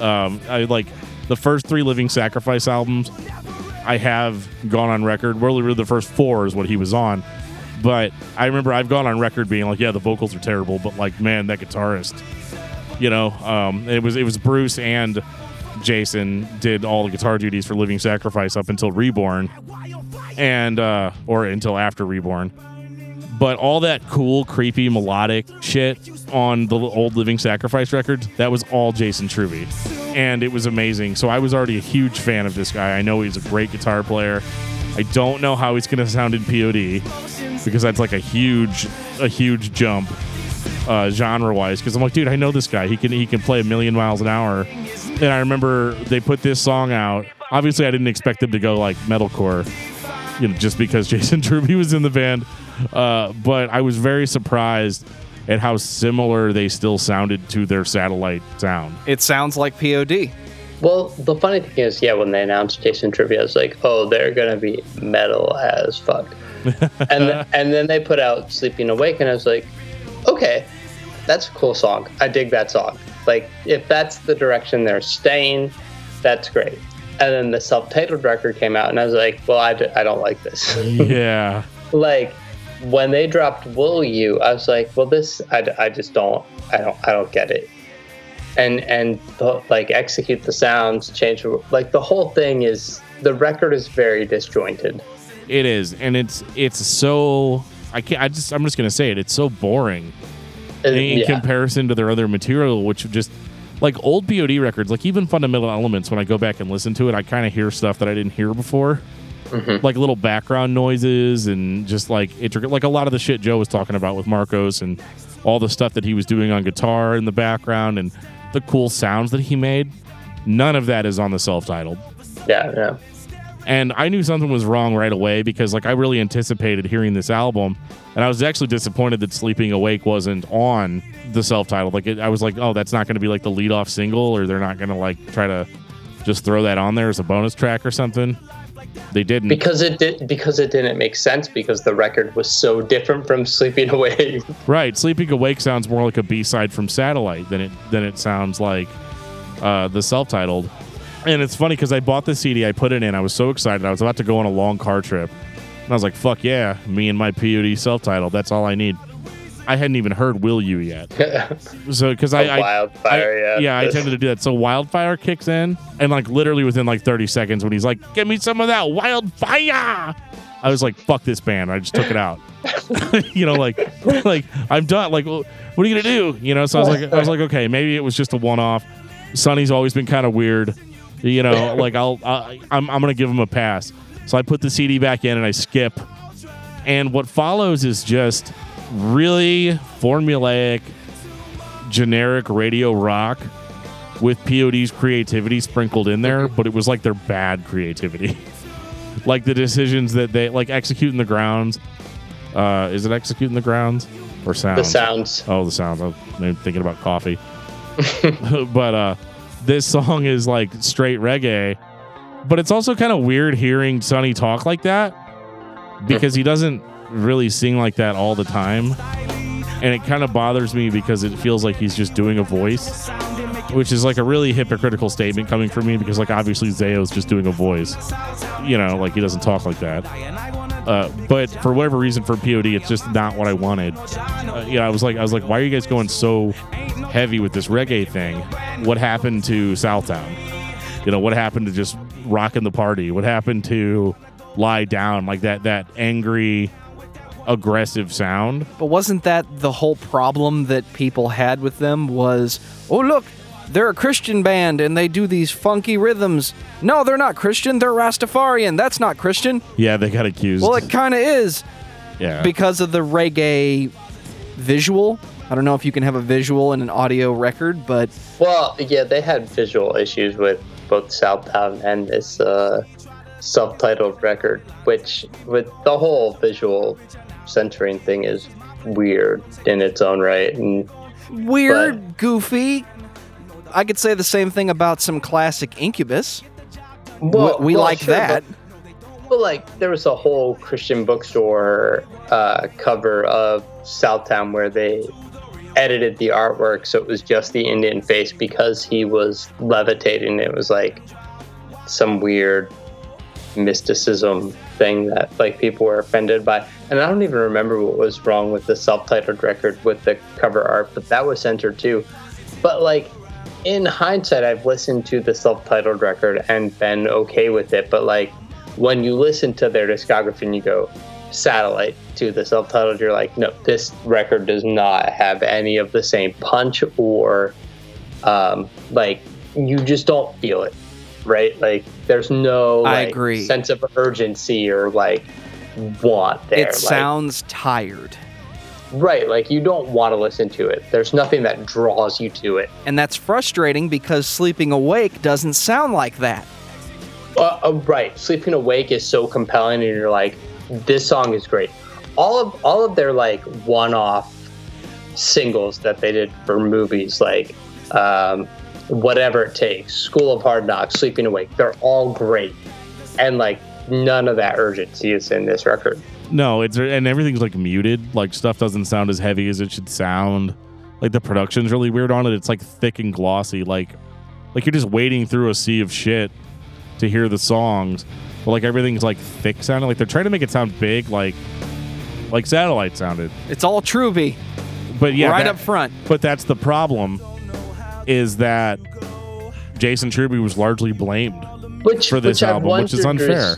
Um, I like the first three Living Sacrifice albums. I have gone on record. Really, really, the first four is what he was on. But I remember I've gone on record being like, "Yeah, the vocals are terrible," but like, man, that guitarist, you know, um, it was it was Bruce and Jason did all the guitar duties for Living Sacrifice up until Reborn, and uh, or until after Reborn but all that cool, creepy, melodic shit on the old Living Sacrifice records, that was all Jason Truby. And it was amazing. So I was already a huge fan of this guy. I know he's a great guitar player. I don't know how he's going to sound in POD because that's like a huge, a huge jump uh, genre wise. Because I'm like, dude, I know this guy. He can he can play a million miles an hour. And I remember they put this song out. Obviously, I didn't expect them to go like metalcore, you know, just because Jason Truby was in the band. Uh, but I was very surprised at how similar they still sounded to their satellite sound. It sounds like POD. Well, the funny thing is, yeah, when they announced Jason Truby, I was like, oh, they're gonna be metal as fuck. and th- and then they put out Sleeping Awake, and I was like, okay, that's a cool song. I dig that song. Like, if that's the direction they're staying, that's great. And then the self-titled record came out, and I was like, well, I, d- I don't like this. yeah. like when they dropped "Will You," I was like, "Well, this I, d- I just don't I don't I don't get it." And and like execute the sounds, change the- like the whole thing is the record is very disjointed. It is, and it's it's so I can't. I just I'm just gonna say it. It's so boring And, in yeah. comparison to their other material, which just like old POD records, like even Fundamental Elements. When I go back and listen to it, I kind of hear stuff that I didn't hear before, mm-hmm. like little background noises and just like intricate, like a lot of the shit Joe was talking about with Marcos and all the stuff that he was doing on guitar in the background and the cool sounds that he made. None of that is on the self-titled. yeah, yeah. and I knew something was wrong right away because like I really anticipated hearing this album, and I was actually disappointed that "Sleeping Awake" wasn't on the self-titled. Like it, I was like, oh, that's not going to be like the lead-off single, or they're not going to like try to just throw that on there as a bonus track or something. They didn't. Because it did because it didn't make sense because the record was so different from Sleeping Away. right, "Sleeping Awake" sounds more like a B-side from Satellite than it than it sounds like uh, the self-titled. And it's funny because I bought the CD, I put it in, I was so excited. I was about to go on a long car trip. And I was like, fuck yeah, me and my POD self titled. That's all I need. I hadn't even heard Will You yet. So, because I, I, Wildfire, I- yeah. yeah, I tended to do that. So Wildfire kicks in, and like literally within like 30 seconds, when he's like, "Give me some of that Wildfire," I was like, "Fuck this band!" I just took it out. you know, like, like I'm done. Like, well, what are you gonna do? You know. So I was like, I was like, okay, maybe it was just a one-off. Sonny's always been kind of weird. You know, like I'll, I, I'm, I'm gonna give him a pass. So I put the CD back in and I skip, and what follows is just really formulaic generic radio rock with POD's creativity sprinkled in there, but it was like their bad creativity. like the decisions that they like executing the grounds. Uh, is it executing the grounds or sounds? the sounds. Oh, the sounds. I'm thinking about coffee. but uh, this song is like straight reggae, but it's also kind of weird hearing Sonny talk like that because he doesn't really sing like that all the time. And it kind of bothers me because it feels like he's just doing a voice, which is like a really hypocritical statement coming from me because, like, obviously Zao's just doing a voice. You know, like he doesn't talk like that. Uh, but for whatever reason, for POD, it's just not what I wanted. Uh, yeah, I was like, I was like, why are you guys going so heavy with this reggae thing? What happened to Southtown? You know, what happened to just rocking the party? What happened to lie down like that? That angry, aggressive sound. But wasn't that the whole problem that people had with them was, oh look, they're a Christian band and they do these funky rhythms. No, they're not Christian, they're Rastafarian. That's not Christian. Yeah, they got accused. Well, it kind of is yeah, because of the reggae visual. I don't know if you can have a visual and an audio record, but Well, yeah, they had visual issues with both Southtown and this uh, self-titled record, which with the whole visual censoring thing is weird in its own right. And weird, goofy. I could say the same thing about some classic Incubus. well, we well, like sure, that. But, but, like, there was a whole Christian bookstore uh, cover of Southtown where they edited the artwork so it was just the Indian face because he was levitating. It was like some weird mysticism thing that like people were offended by. And I don't even remember what was wrong with the self-titled record with the cover art, but that was censored too. But like in hindsight, I've listened to the self-titled record and been okay with it. But like when you listen to their discography and you go satellite to the self-titled, you're like, no, this record does not have any of the same punch or um, like you just don't feel it, right? Like there's no I like, agree. sense of urgency or like want there. It like, sounds tired. right. Like you don't want to listen to it. There's nothing that draws you to it. And that's frustrating because Sleeping Awake doesn't sound like that. Uh, uh, right. Sleeping Awake is so compelling, and you're like, this song is great. All of all of their like one-off singles that they did for movies, like um, whatever it takes, School of Hard Knocks, Sleeping Awake, they're all great, and like none of that urgency is in this record. No, it's and everything's like muted. Like stuff doesn't sound as heavy as it should sound. Like the production's really weird on it. It's like thick and glossy. Like like you're just wading through a sea of shit to hear the songs. But like everything's like thick sounding. Like they're trying to make it sound big, like like satellite sounded. It's all Truby But yeah, right that- up front. But that's the problem. Is that Jason Truby was largely blamed Which for this which album, which is unfair.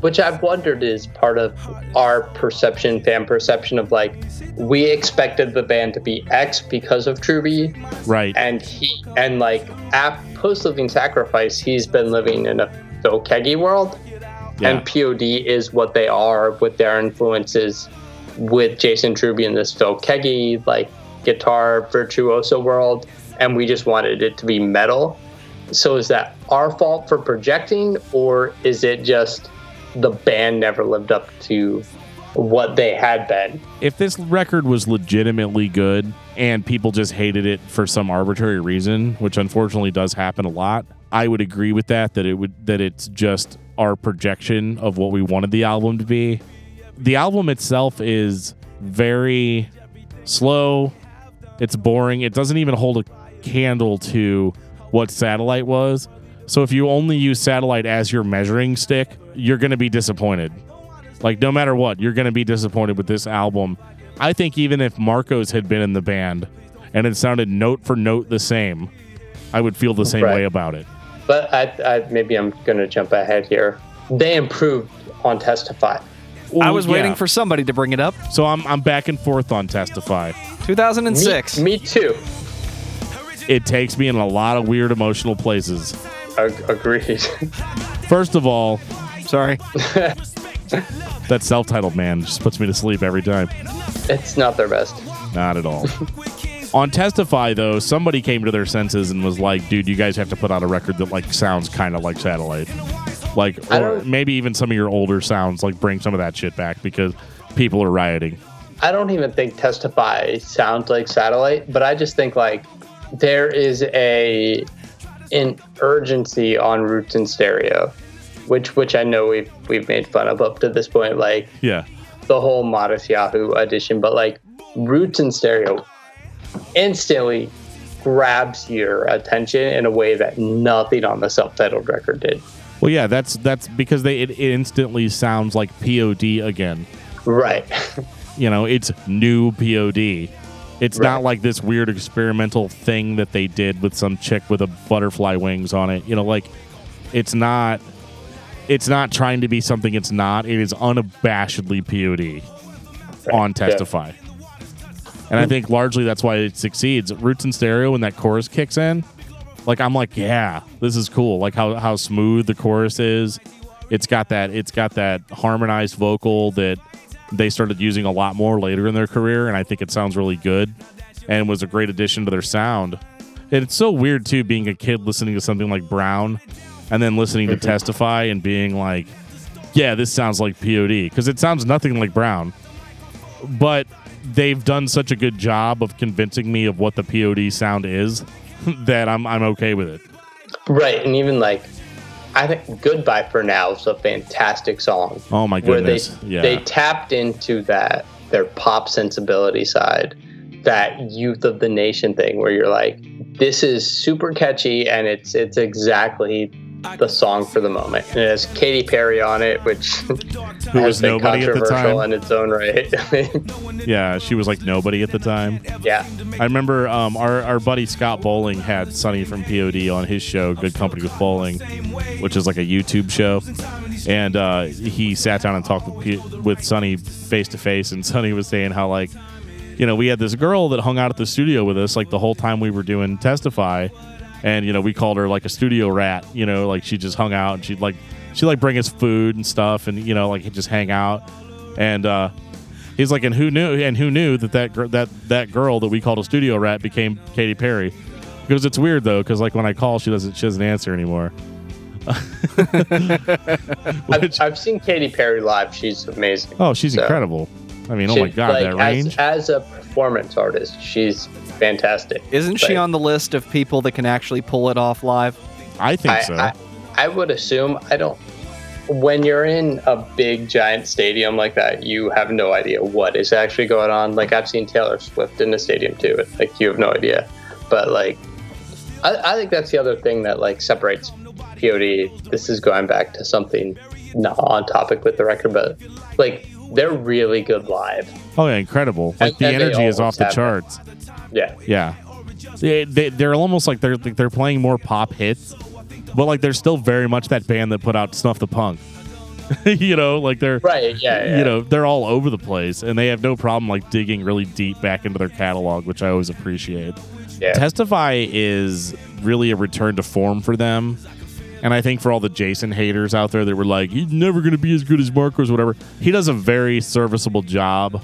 which I've wondered is part of our perception, fan perception of like we expected the band to be X because of Truby, Right. and he and like at post living sacrifice, he's been living in a Phil Keaggy world, Yeah. and POD is what they are with their influences with Jason Truby in this Phil Keaggy like guitar virtuoso world, and we just wanted it to be metal. So is that our fault for projecting, or is it just the band never lived up to what they had been? if this record was legitimately good and people just hated it for some arbitrary reason, which unfortunately does happen a lot, I would agree with that that it would that it's just our projection of what we wanted the album to be. The album itself is very slow. It's boring. It doesn't even hold a candle to what Satellite was. So if you only use Satellite as your measuring stick, you're going to be disappointed. Like no matter what, you're going to be disappointed with this album. I think even if Marcos had been in the band and it sounded note for note the same, I would feel the same Right. way about it. But I, I maybe I'm gonna jump ahead here. They improved on Testify. I was Ooh, waiting for somebody to bring it up. So I'm I'm back and forth on Testify. 2006. Me, me too. It takes me in a lot of weird emotional places. Ag- agreed. First of all, Sorry. that self-titled man just puts me to sleep every time. it's not their best. Not at all. On Testify, though, somebody came to their senses and was like, "Dude, you guys have to put out a record that like sounds kind of like Satellite, like, or maybe even some of your older sounds, like bring some of that shit back because people are rioting." I don't even think Testify sounds like Satellite, but I just think like there is a an urgency on Roots in Stereo, which which I know we've we've made fun of up to this point, like Yeah, the whole Matisyahu edition, but like Roots in Stereo instantly grabs your attention in a way that nothing on the self-titled record did. well, yeah, that's that's because they it, it instantly sounds like POD again. Right. You know, it's new POD. It's not like this weird experimental thing that they did with some chick with a butterfly wings on it. You know, like it's not it's not trying to be something it's not. It is unabashedly POD on yeah. Testify. And I hmm. think largely that's why it succeeds. Roots in Stereo when that chorus kicks in, like I'm like, yeah, this is cool. Like how how smooth the chorus is. It's got that it's got that harmonized vocal that they started using a lot more later in their career, and I think it sounds really good and was a great addition to their sound. And it's so weird too, being a kid listening to something like Brown, and then listening to mm-hmm. Testify and being like, "Yeah, this sounds like POD," because it sounds nothing like Brown, but they've done such a good job of convincing me of what the POD sound is that I'm I'm okay with it. Right, and even like I think "Goodbye for Now" is a fantastic song. Oh my goodness! where they yeah, they tapped into that their pop sensibility side, that youth of the nation thing, where you're like, this is super catchy and it's it's exactly the song for the moment. And it has Katy Perry on it, which Who was nobody at the controversial time. in its own right. yeah, she was like nobody at the time. yeah, I remember um, our, our buddy Scott Bowling had Sonny from POD on his show, Good Company with Bowling, which is like a YouTube show. And uh, he sat down and talked with, P- with Sonny face to face. And Sonny was saying how, like, you know, we had this girl that hung out at the studio with us, like, the whole time we were doing Testify. And, you know, we called her like a studio rat, you know, like she just hung out and she'd like, she'd like bring us food and stuff and, you know, like just hang out. And, uh, He's like, and who knew? And who knew that that gir- that that girl that we called a studio rat became Katy Perry? Because it's weird though, because like when I call, she doesn't she doesn't answer anymore. I've, I've seen Katy Perry live. She's amazing. oh, she's So, incredible. I mean, oh my god, like, that range. As, as a performance artist, she's fantastic. Isn't she on the list of people that can actually pull it off live? I think I, so. I, I would assume I don't. When you're in a big giant stadium like that, you have no idea what is actually going on. Like I've seen Taylor Swift in the stadium too. and, Like you have no idea. But like, I, I think that's the other thing that like separates POD. This is going back to something not on topic with the record, but like they're really good live. oh yeah, incredible. Like And- the and energy is off the charts. Yeah, Yeah, they, they they're almost like they're like they're playing more pop hits, but like they're still very much that band that put out Snuff the Punk. you know, like they're right. Yeah, yeah. you know they're all over the place and they have no problem like digging really deep back into their catalog which i always appreciate yeah. testify is really a return to form for them and i think for all the jason haters out there that were like he's never going to be as good as marcos or whatever he does a very serviceable job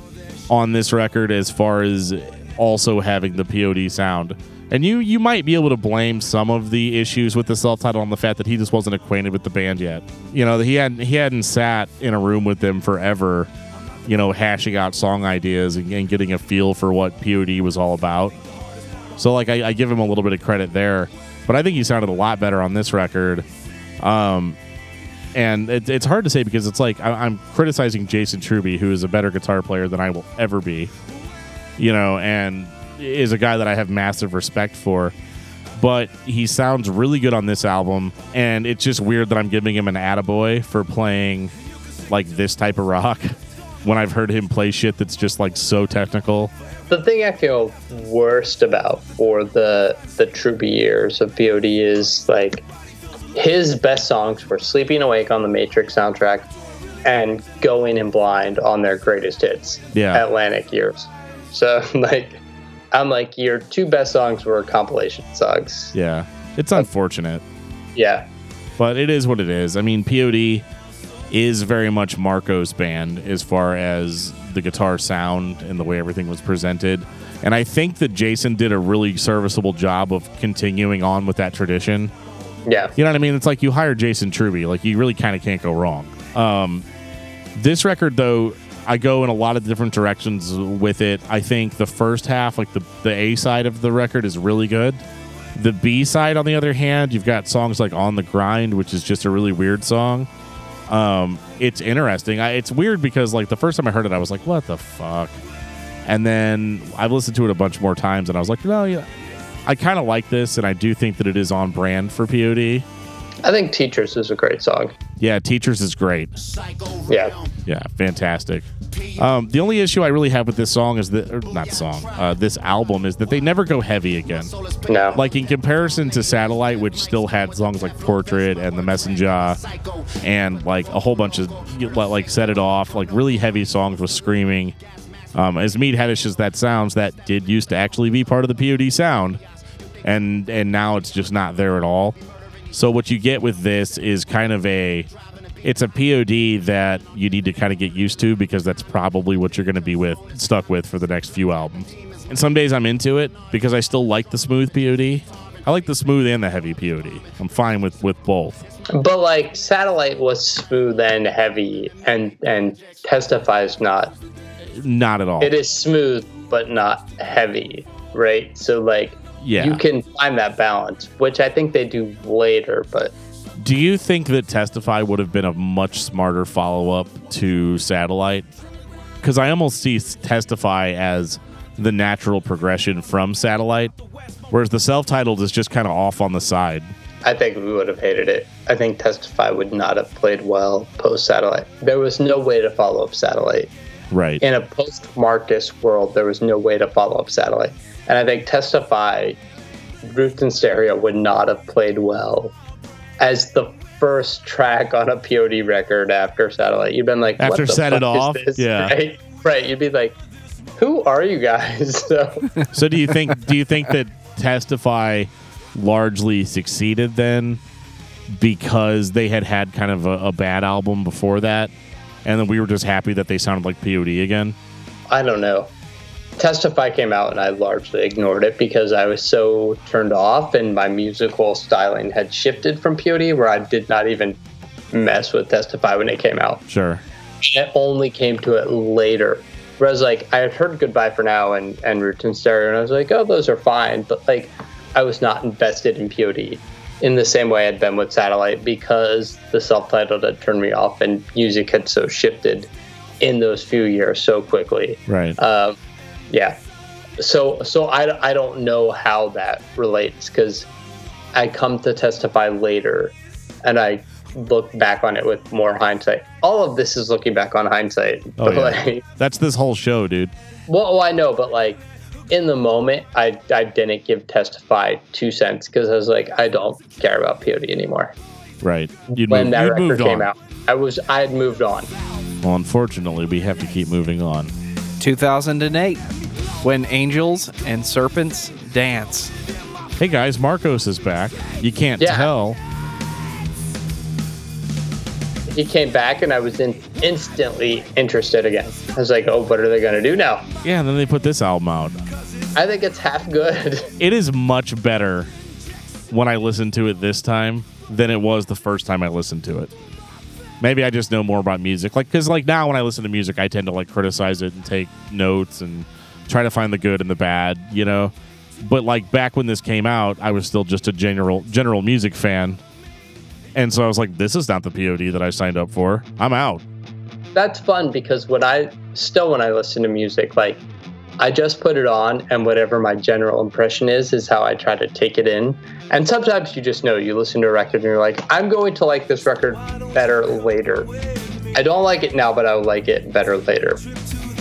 on this record as far as also having the pod sound. And you you might be able to blame some of the issues with the self-title on the fact that he just wasn't acquainted with the band yet. You know he hadn't he hadn't sat in a room with them forever you know hashing out song ideas and, and getting a feel for what pod was all about. So like I, I give him a little bit of credit there, but I think he sounded a lot better on this record. Um, and it, it's hard to say because it's like I, I'm criticizing Jason Truby, who is a better guitar player than I will ever be, you know, and is a guy that I have massive respect for. But he sounds really good on this album, and it's just weird that I'm giving him an attaboy for playing like this type of rock when I've heard him play shit that's just like so technical. the thing I feel worst about for the the Truby years of POD is like his best songs were "Sleeping Awake" on the Matrix soundtrack and "Going in Blind" on their greatest hits, Yeah. Atlantic years. So like, I'm like your two best songs were compilation songs. Yeah, it's unfortunate. Yeah, but it is what it is. I mean, POD is very much Marco's band as far as the guitar sound and the way everything was presented. And I think that Jason did a really serviceable job of continuing on with that tradition. yeah, You know what I mean? It's like you hire Jason Truby, like you really kind of can't go wrong. Um, this record, though, I go in a lot of different directions with it. I think the first half, like the, the A side of the record, is really good. The B side, on the other hand, you've got songs like On the Grind, which is just a really weird song. Um, it's interesting. I, it's weird because, like, the first time I heard it, I was like, what the fuck? And then I've listened to it a bunch more times, and I was like, no, yeah, I kind of like this, and I do think that it is on brand for POD. I think "Teachers" is a great song. Yeah, Teachers is great. Yeah, Yeah, fantastic. Um, the only issue I really have with this song is that, or not song, uh, this album is that they never go heavy again. no, Like in comparison to Satellite, which still had songs like Portrait and The Messenger, and like a whole bunch of like Set It Off, like really heavy songs with screaming. Um, as meat headish as that sounds, that did used to actually be part of the POD sound, and and now it's just not there at all. So what you get with this is kind of a it's a POD that you need to kind of get used to because that's probably what you're going to be with stuck with for the next few albums. And some days I'm into it because I still like the smooth POD. I like the smooth and the heavy POD. I'm fine with with both. But like Satellite was smooth and heavy, and and Testifies not. Not at all. It is smooth but not heavy, right? So like Yeah. you can find that balance, which I think they do later. But Do you think that Testify would have been a much smarter follow up to Satellite? Because I almost see Testify as the natural progression from Satellite, whereas the self titled is just kind of off on the side. I think we would have hated it. I think Testify would not have played well post Satellite. There was no way to follow up Satellite. Right. in a post Marcos world, there was no way to follow up Satellite. And I think Testify, Roots in Stereo would not have played well as the first track on a POD record after Satellite. You've been like, what After Set It Off? this? Yeah. Right? right. You'd be like, who are you guys? so, so do you think do you think that Testify largely succeeded then because they had had kind of a, a bad album before that, and then we were just happy that they sounded like POD again? I don't know. Testify came out and I largely ignored it because I was so turned off and my musical styling had shifted from POD where I did not even mess with Testify when it came out. Sure. it only came to it later. Whereas, like, I had heard Goodbye for Now and, and Roots in Stereo, and I was like, oh, those are fine. But, like, I was not invested in POD in the same way I'd been with Satellite because the self titled had turned me off and music had so shifted in those few years so quickly. Right. Um, yeah. So, so I, I don't know how that relates because I come to testify later and I look back on it with more hindsight. All of this is looking back on hindsight. Oh, but yeah. like, That's this whole show, dude. well, oh, I know, but like in the moment, I, I didn't give testify two cents because I was like, I don't care about POD anymore. Right. You'd, when move, that you'd record moved came on. out, I was I had moved on. Well, unfortunately, we have to keep moving on. 2008, when angels and serpents dance. Hey guys, Marcos is back. You can't Yeah. tell. He came back and I was in, instantly interested again. I was like, oh, what are they gonna do now? Yeah, and then they put this album out. I think it's half good. It is much better when I listen to it this time than it was the first time I listened to it. Maybe I just know more about music. Like, because like now when I listen to music, I tend to like criticize it and take notes and try to find the good and the bad, you know. But like back when this came out, I was still just a general general music fan, and so I was like, "This is not the POD that I signed up for. I'm out." That's fun because when I still when I listen to music, like I just put it on and whatever my general impression is is how I try to take it in. And sometimes you just know you listen to a record and you're like, I'm going to like this record better later. I don't like it now, but I'll like it better later.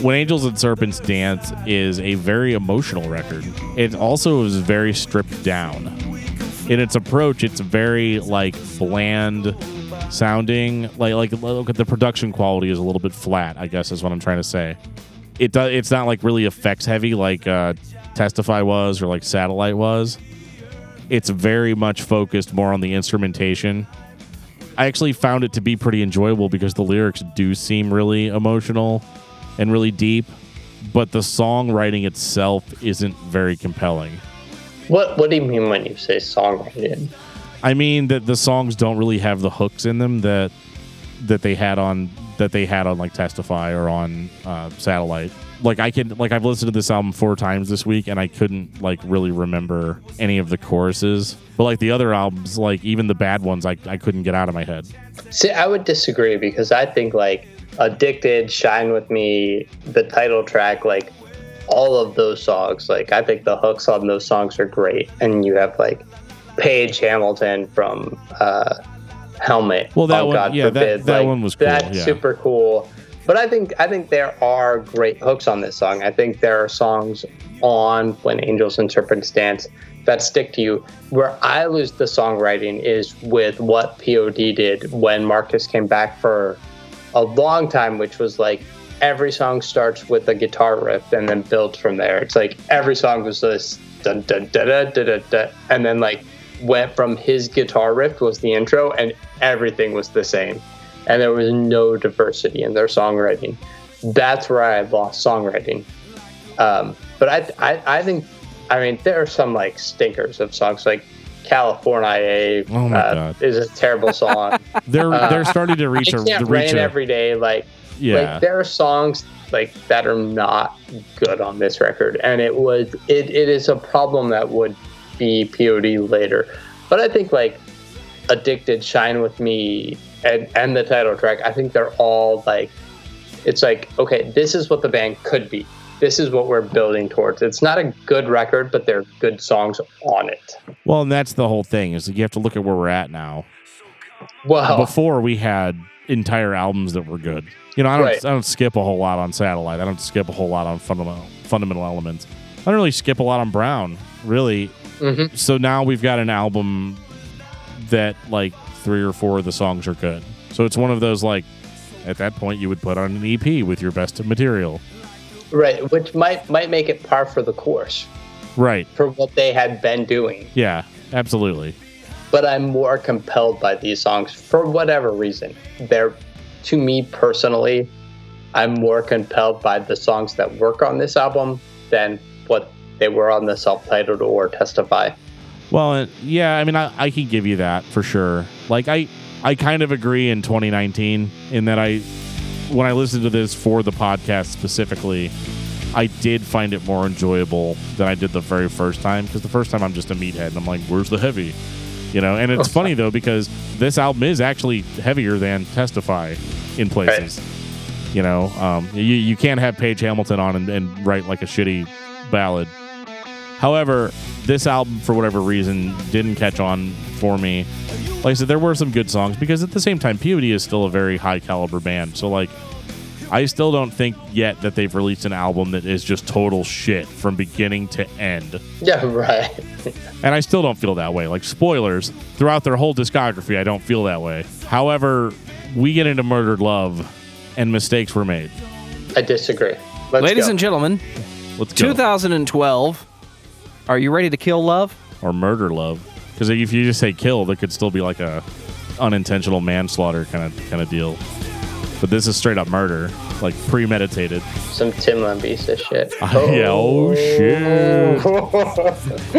When Angels and Serpents Dance is a very emotional record. It also is very stripped down. In its approach, it's very like bland sounding. Like like look at the production quality is a little bit flat, I guess is what I'm trying to say. It does it's not like really effects heavy like uh Testify was or like Satellite was. It's very much focused more on the instrumentation. I actually found it to be pretty enjoyable because the lyrics do seem really emotional and really deep, but the songwriting itself isn't very compelling. What what do you mean when you say songwriting? I mean that the songs don't really have the hooks in them that that they had on that they had on like Testify or on uh, Satellite. Like I can like I've listened to this album four times this week and I couldn't like really remember any of the choruses. But like the other albums, like even the bad ones, I, I couldn't get out of my head. See, I would disagree because I think like Addicted, Shine With Me, the title track, like all of those songs, like I think the hooks on those songs are great. And you have like Page Hamilton from uh, Helmet. Well, that oh, one- God yeah, that- that like, one was cool, That's yeah. super cool. But I think I think there are great hooks on this song. I think there are songs on When Angels and Serpents Dance that stick to you. Where I lose the songwriting is with what POD did when Marcos came back for a long time, which was like every song starts with a guitar riff and then builds from there. It's like every song was this dun dun da da da da da, and then like went from his guitar riff was the intro, and everything was the same. and there was no diversity in their songwriting. That's where I lost songwriting. Um, but I, I, I think, I mean, there are some like stinkers of songs like California Oh my uh, God. is a terrible song. They're they're starting to reach a reach rain a, every day. Like, yeah. like there are songs like that are not good on this record, and it was it, it is a problem that would be POD later. But I think like Addicted, Shine with Me, and and the title track, I think they're all like it's like okay, this is what the band could be. This is what we're building towards. It's not a good record, but there are good songs on it. Well, and that's the whole thing is you have to look at where we're at now. Well, Before we had entire albums that were good. You know, I don't Right. I don't skip a whole lot on Satellite. I don't skip a whole lot on fundamental fundamental elements. I don't really skip a lot on Brown, really. Mhm. So now we've got an album that like three or four of the songs are good. So it's one of those like at that point you would put on an EP with your best material. Right, which might might make it par for the course Right. for what they had been doing. Yeah, absolutely. but I'm more compelled by these songs for whatever reason. They're, to me personally, I'm more compelled by the songs that work on this album than what they were on the self-titled or Testify. Well, uh, yeah, I mean, I, I can give you that for sure. Like, I, I kind of agree in 2019 in that I, when I listened to this for the podcast specifically, I did find it more enjoyable than I did the very first time because the first time I'm just a meathead and I'm like, where's the heavy? You know, and it's funny though because this album is actually heavier than Testify in places. You know, um, you, you can't have Page Hamilton on and, and write like a shitty ballad. However, this album, for whatever reason, didn't catch on for me. Like I said, there were some good songs because at the same time, POD is still a very high caliber band. So, like, I still don't think yet that they've released an album that is just total shit from beginning to end. Yeah, right. And I still don't feel that way. Like, spoilers, throughout their whole discography, I don't feel that way. However, we get into Murdered Love and mistakes were made. I disagree. Let's Ladies go. and gentlemen, Let's go. 2012. Are you ready to kill love? or murder love. Because if you just say kill, that could still be like a unintentional manslaughter kind of kind of deal. But this is straight up murder, like premeditated. Some Tim Lambesis shit. yeah. Oh shit.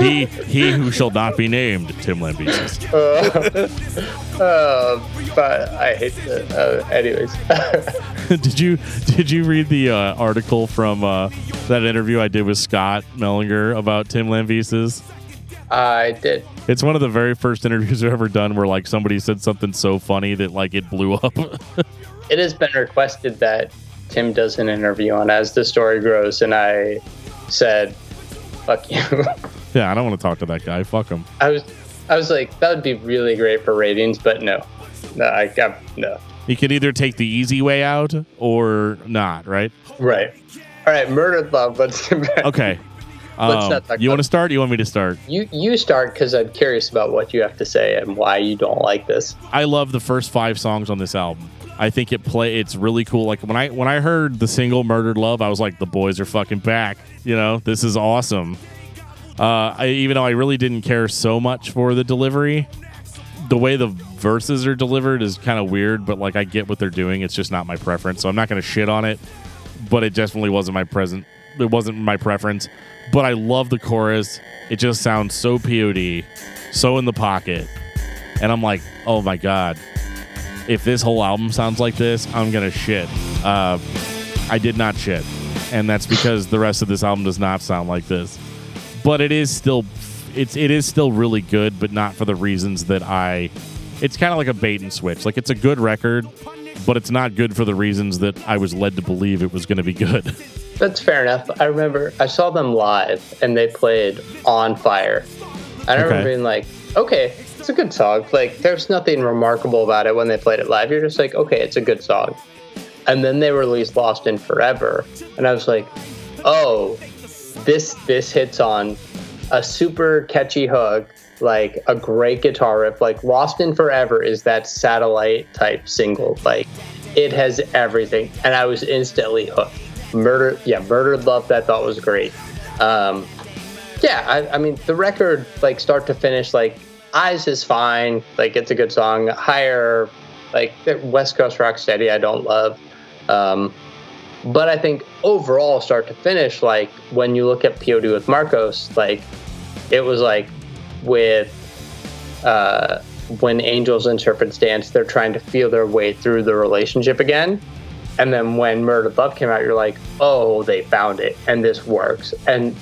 he he who shall not be named, Tim Lambesis. Uh, but I hate the. Uh, anyways, did you did you read the uh, article from uh, that interview I did with Scott Mellinger about Tim Lambesis? I did. It's one of the very first interviews I've ever done where like somebody said something so funny that like it blew up. It has been requested that Tim does an interview on As the Story Grows, and I said, "Fuck you." yeah, I don't want to talk to that guy. Fuck him. I was, I was like, that would be really great for ratings, but no, no, I got no. You can either take the easy way out or not, right? Right. All right, murdered love. Let's get back. Okay. Let's Um, not talk you want to start? You want me to start? You you start because I'm curious about what you have to say and why you don't like this. I love the first five songs on this album. I think it play. It's really cool. Like when I when I heard the single "Murdered Love," I was like, "The boys are fucking back." You know, this is awesome. Uh, I, even though I really didn't care so much for the delivery, the way the verses are delivered is kind of weird. But like, I get what they're doing. It's just not my preference, so I'm not going to shit on it. But it definitely wasn't my present. It wasn't my preference. But I love the chorus. It just sounds so POD, so in the pocket, and I'm like, oh my god if this whole album sounds like this, I'm gonna shit. Uh, I did not shit, and that's because the rest of this album does not sound like this. But it is still, it's it is still really good, but not for the reasons that I. It's kind of like a bait and switch. Like it's a good record, but it's not good for the reasons that I was led to believe it was going to be good. That's fair enough. I remember I saw them live and they played On Fire. I remember Okay. being like, okay, it's a good song. Like, there's nothing remarkable about it when they played it live. You're just like, okay, it's a good song. And then they released Lost in Forever, and I was like, oh, this this hits on a super catchy hook, like a great guitar riff. Like Lost in Forever is that satellite type single. Like it has everything, and I was instantly hooked. Murder, yeah, Murdered Love. That thought was great. Um, yeah, I, I mean the record, like start to finish, like Eyes is fine. Like it's a good song. Higher, Like West Coast Rock Steady, I don't love. Um, but I think overall, start to finish, like when you look at POD with Marcos, like it was like with uh, when angels and serpents dance, they're trying to feel their way through the relationship again. And then when Murder Love came out, you're like, oh, they found it and this works. And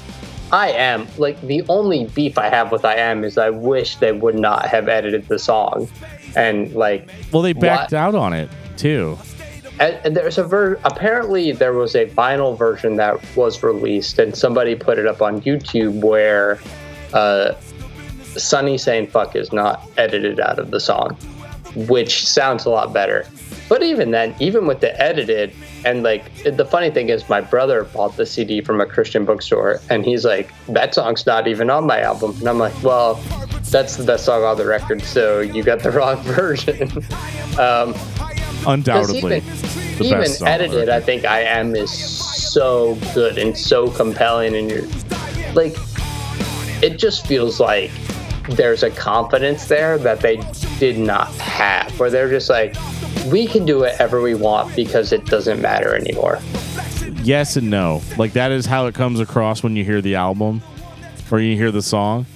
I am like the only beef I have with I am is I wish they would not have edited the song. And like, well, they backed what? out on it too. And, there's a ver apparently there was a vinyl version that was released and somebody put it up on YouTube where uh, Sonny saying fuck is not edited out of the song, which sounds a lot better. But even then, even with the edited, and like the funny thing is, my brother bought the CD from a Christian bookstore, and he's like, "That song's not even on my album," and I'm like, "Well, that's the best song on the record, so you got the wrong version." um, Undoubtedly, even, even edited, I think I am is so good and so compelling, and you're like, it just feels like there's a confidence there that they did not have, where they're just like, we can do whatever we want because it doesn't matter anymore. Yes and no. Like that is how it comes across when you hear the album or you hear the song.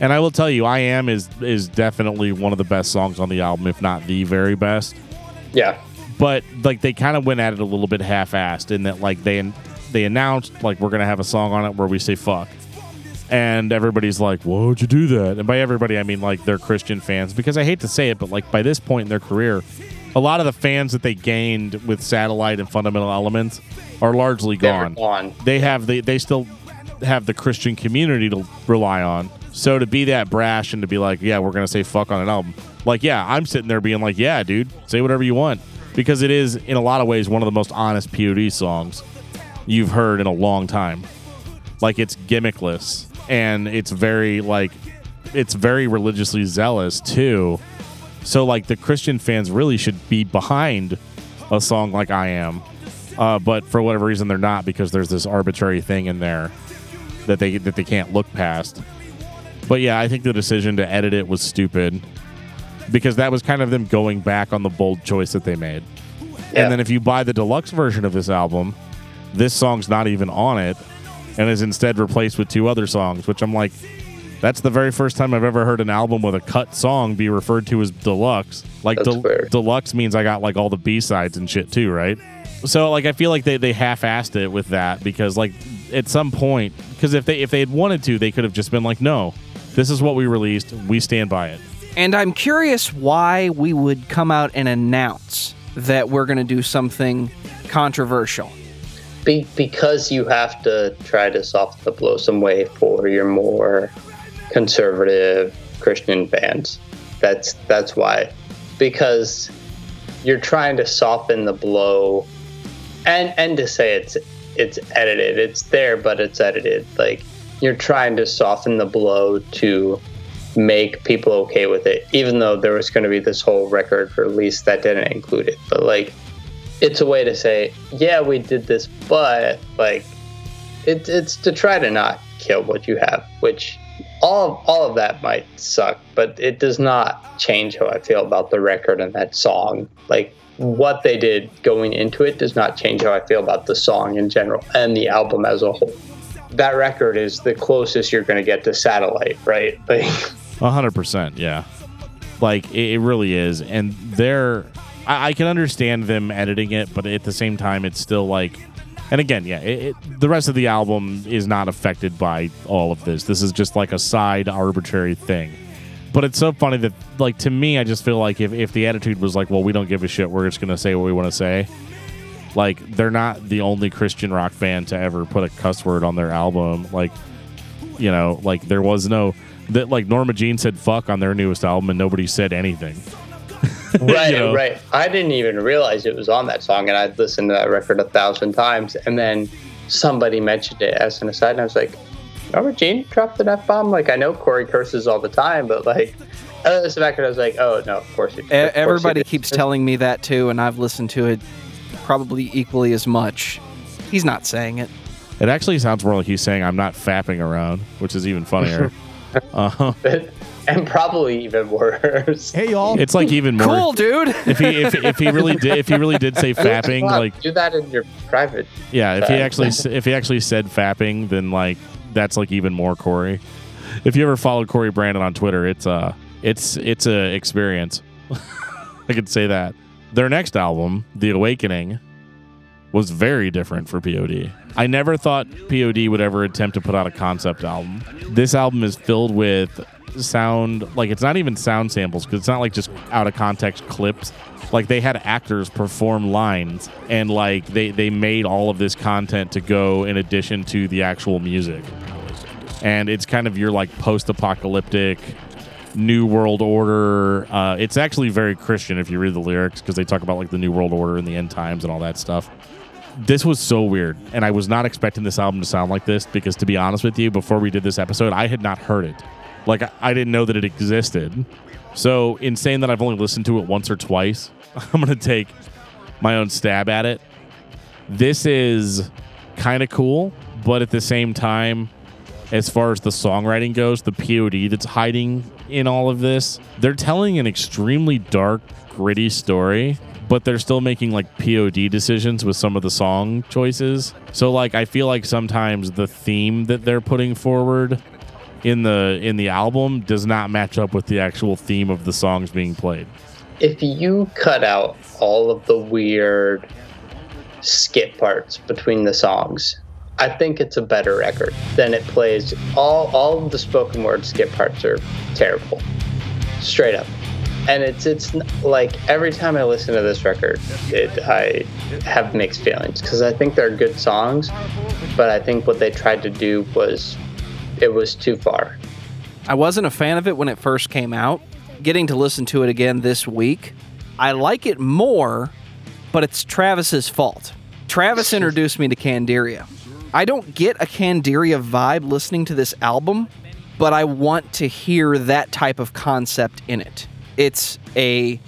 And I will tell you, I am is is definitely one of the best songs on the album, if not the very best. Yeah. But like they kind of went at it a little bit half-assed in that like they they announced like we're gonna have a song on it where we say fuck and everybody's like, "Why would you do that?" And by everybody, I mean like they're Christian fans because I hate to say it, but like by this point in their career, a lot of the fans that they gained with Satellite and Fundamental Elements are largely gone. gone. They have the they still have the Christian community to rely on. So to be that brash and to be like, "Yeah, we're gonna say fuck on an album," like, yeah, I'm sitting there being like, "Yeah, dude, say whatever you want," because it is in a lot of ways one of the most honest POD songs you've heard in a long time. Like it's gimmickless and it's very like it's very religiously zealous too. So like the Christian fans really should be behind a song like I am. Uh, but for whatever reason they're not because there's this arbitrary thing in there that they that they can't look past. But yeah, I think the decision to edit it was stupid because that was kind of them going back on the bold choice that they made. Yeah. And then if you buy the deluxe version of this album, this song's not even on it and is instead replaced with two other songs, which I'm like, that's the very first time I've ever heard an album with a cut song be referred to as deluxe. Like de- deluxe means I got like all the B sides and shit too, right? So like I feel like they, they half assed it with that because like at some point because if they if they had wanted to they could have just been like no this is what we released we stand by it. And I'm curious why we would come out and announce that we're going to do something controversial. Be- because you have to try to soften the blow some way for your more conservative Christian fans. That's that's why. Because you're trying to soften the blow and and to say it's it's edited. It's there but it's edited. Like you're trying to soften the blow to make people okay with it, even though there was going to be this whole record release that didn't include it. But like it's a way to say, yeah, we did this, but like, it, it's to try to not kill what you have, which all all of that might suck, but it does not change how I feel about the record and that song. Like what they did going into it does not change how I feel about the song in general and the album as a whole. That record is the closest you're going to get to Satellite, right? Like, hundred percent, yeah. Like it, it really is, and they're I, I, can understand them editing it, but at the same time, it's still like. And again, yeah, it, it, the rest of the album is not affected by all of this. This is just like a side arbitrary thing. But it's so funny that, like, to me, I just feel like if, if the attitude was like, well, we don't give a shit, we're just going to say what we want to say, like, they're not the only Christian rock band to ever put a cuss word on their album. Like, you know, like, there was no. That like Norma Jean said fuck on their newest album and nobody said anything. right, you know? right. I didn't even realize it was on that song, and I'd listened to that record a thousand times, and then somebody mentioned it as an aside, and I was like, "Robert Jean dropped an f bomb." Like I know Cory curses all the time, but like. Uh, this record, I was like, "Oh no, of course." It, of course Everybody keeps telling me that too, and I've listened to it probably equally as much. He's not saying it. It actually sounds more like he's saying, "I'm not fapping around," which is even funnier. uh-huh. And probably even worse. Hey y'all. It's like even more. Cool, dude. If he if, if he really did if he really did say fapping, Wow, like do that in your private. yeah, if he actually if he actually said fapping, then like that's like even more Cory. If you ever followed Cory Brandan on Twitter, it's uh it's it's a experience. I could say that. Their next album, The Awakening, was very different for POD. I never thought POD would ever attempt to put out a concept album. This album is filled with sound like it's not even sound samples because it's not like just out of context clips. Like they had actors perform lines and like they they made all of this content to go in addition to the actual music. And it's kind of your like post-apocalyptic New World Order. Uh, it's actually very Christian if you read the lyrics because they talk about like the New World Order and the end times and all that stuff. This was so weird, and I was not expecting this album to sound like this because, to be honest with you, before we did this episode, I had not heard it. Like I, didn't know that it existed. So, in saying that I've only listened to it once or twice, I'm gonna take my own stab at it. This is kind of cool, but at the same time, as far as the songwriting goes, the POD that's hiding in all of this, they're telling an extremely dark, gritty story, but they're still making like POD decisions with some of the song choices. So like I feel like sometimes the theme that they're putting forward in the in the album does not match up with the actual theme of the songs being played. If you cut out all of the weird skip parts between the songs, I think it's a better record than it plays. All all of the spoken word skip parts are terrible, straight up. And it's it's like every time I listen to this record, it I have mixed feelings because I think they're good songs, but I think what they tried to do was it was too far. I wasn't a fan of it when it first came out. Getting to listen to it again this week, I like it more, but it's Travis's fault. Travis introduced me to Candiria. I don't get a Candiria vibe listening to this album, but I want to hear that type of concept in it. It's a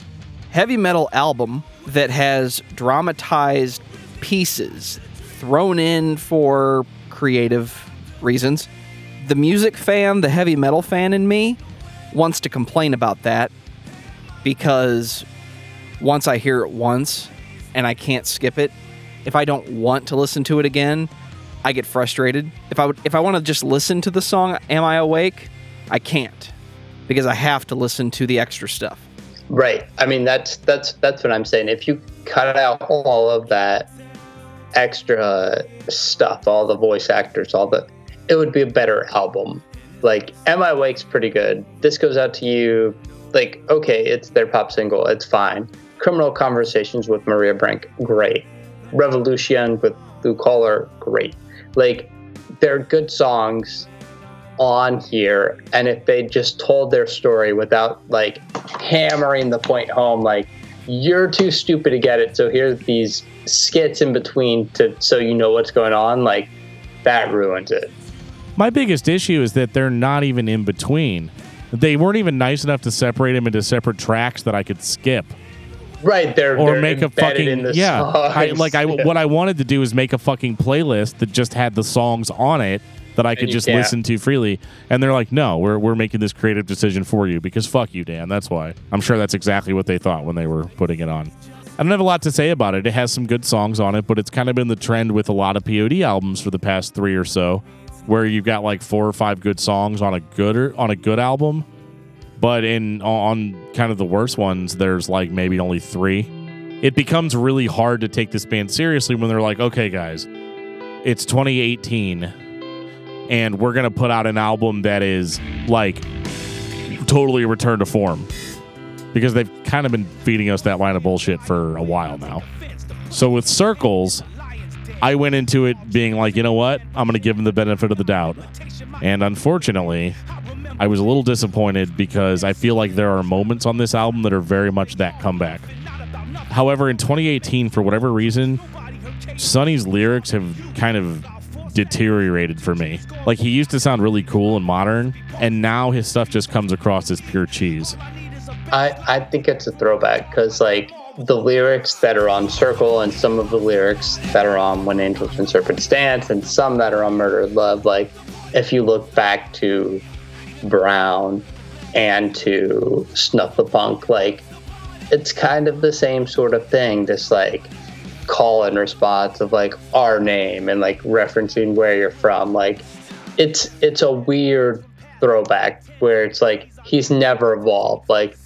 heavy metal album that has dramatized pieces thrown in for creative reasons. The music fan, the heavy metal fan in me, wants to complain about that because once I hear it once and I can't skip it, if I don't want to listen to it again, I get frustrated. If I would, if I want to just listen to the song "Am I Awake," I can't because I have to listen to the extra stuff. Right. I mean, that's that's that's what I'm saying. If you cut out all of that extra stuff, all the voice actors, all the, it would be a better album. Like, "Am I Awake's pretty good. This goes out to you. Like, okay, it's their pop single. It's fine. Criminal Conversations with Maria Brink, great. Revolution with Lou Koller, great. Like, they're good songs on here and if they just told their story without like hammering the point home like you're too stupid to get it so here's these skits in between to so you know what's going on like that ruins it My biggest issue is that they're not even in between. They weren't even nice enough to separate them into separate tracks that I could skip. right they're or they're make a fucking yeah. I like I what I wanted to do is make a fucking playlist that just had the songs on it that I could you just can't. listen to freely. And they're like, "No, we're we're making this creative decision for you because fuck you, Dan." That's why. I'm sure that's exactly what they thought when they were putting it on. I don't have a lot to say about it. It has some good songs on it, but it's kind of been the trend with a lot of POD albums for the past 3 or so where you've got like four or five good songs on a good or, on a good album, but in on kind of the worst ones there's like maybe only 3 it becomes really hard to take this band seriously when they're like, okay, guys, it's 2018 and we're to put out an album that is like totally return to form because they've kind of been feeding us that line of bullshit for a while now. So with Circles, I went into it being like, you know what? I'm going to give them the benefit of the doubt. And unfortunately, I was a little disappointed because I feel like there are moments on this album that are very much that comeback. However, in 2018, for whatever reason, Sonny's lyrics have kind of deteriorated for me. Like he used to sound really cool and modern, and now his stuff just comes across as pure cheese. I, I think it's a throwback because like the lyrics that are on Circle and some of the lyrics that are on When Angels and Serpents Dance and some that are on Murder Love, like if you look back to Brown and to Snuff the Punk. Like, it's kind of the same sort of thing. This like call and response of like our name and like referencing where you're from. Like, it's it's a weird throwback where it's like he's never evolved. Like,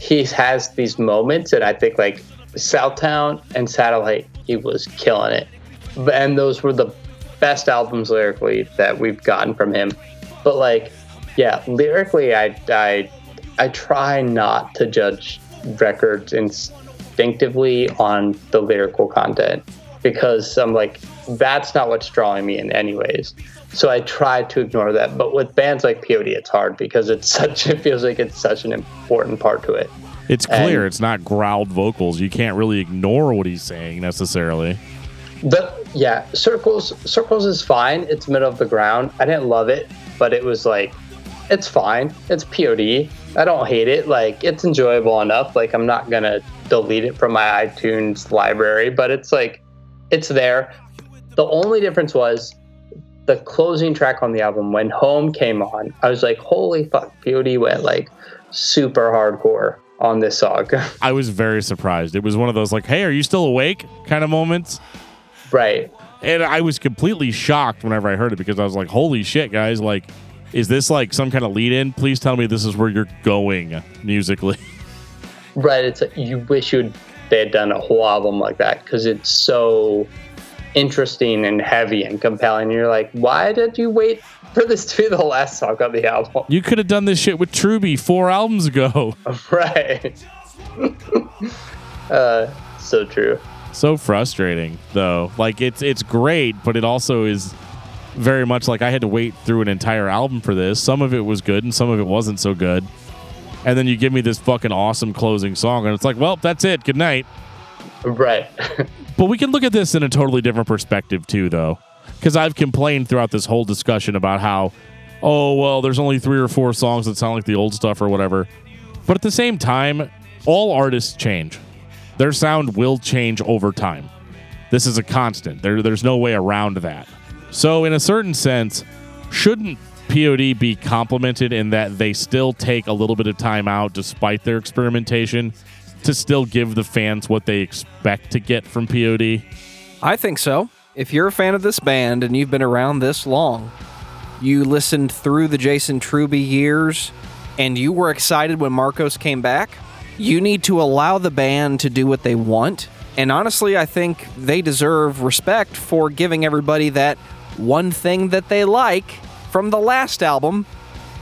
he has these moments, and I think like Southtown and Satellite, he was killing it. And those were the best albums lyrically that we've gotten from him. But like, yeah, lyrically, I I I try not to judge records instinctively on the lyrical content because I'm like, that's not what's drawing me in, anyways. So I try to ignore that. But with bands like POD, it's hard because it's such. It feels like it's such an important part to it. It's clear And- it's not growled vocals. You can't really ignore what he's saying necessarily. The yeah, circles circles is fine. It's middle of the ground. I didn't love it, but it was like it's fine. It's POD. I don't hate it. Like it's enjoyable enough. Like I'm not gonna delete it from my iTunes library, but it's like it's there. The only difference was the closing track on the album when Home came on. I was like, holy fuck, POD went like super hardcore on this song. I was very surprised. It was one of those like, "Hey, are you still awake?" kind of moments. right. And I was completely shocked whenever I heard it because I was like, "Holy shit, guys! Like, is this like some kind of lead-in? Please tell me this is where you're going musically." Right. It's like you wish you'd they had done a whole album like that because it's so interesting and heavy and compelling. You're like, why did you wait for this to be the last song on the album? You could have done this shit with Truby four albums ago. right. uh, so true. so frustrating though. Like it's it's great, but it also is very much like I had to wait through an entire album for this. Some of it was good and some of it wasn't so good. And then you give me this fucking awesome closing song and it's like, well, that's it. Good night. Right. But we can look at this in a totally different perspective too, though, because I've complained throughout this whole discussion about how, oh well, there's only three or four songs that sound like the old stuff or whatever. But at the same time, all artists change. Their sound will change over time. This is a constant. There, there's no way around that. So, in a certain sense, shouldn't POD be complimented in that they still take a little bit of time out despite their experimentation to still give the fans what they expect to get from POD? I think so. If you're a fan of this band and you've been around this long, you listened through the Jason Truby years, and you were excited when Marcos came back, you need to allow the band to do what they want. And honestly, I think they deserve respect for giving everybody that one thing that they like from the last album.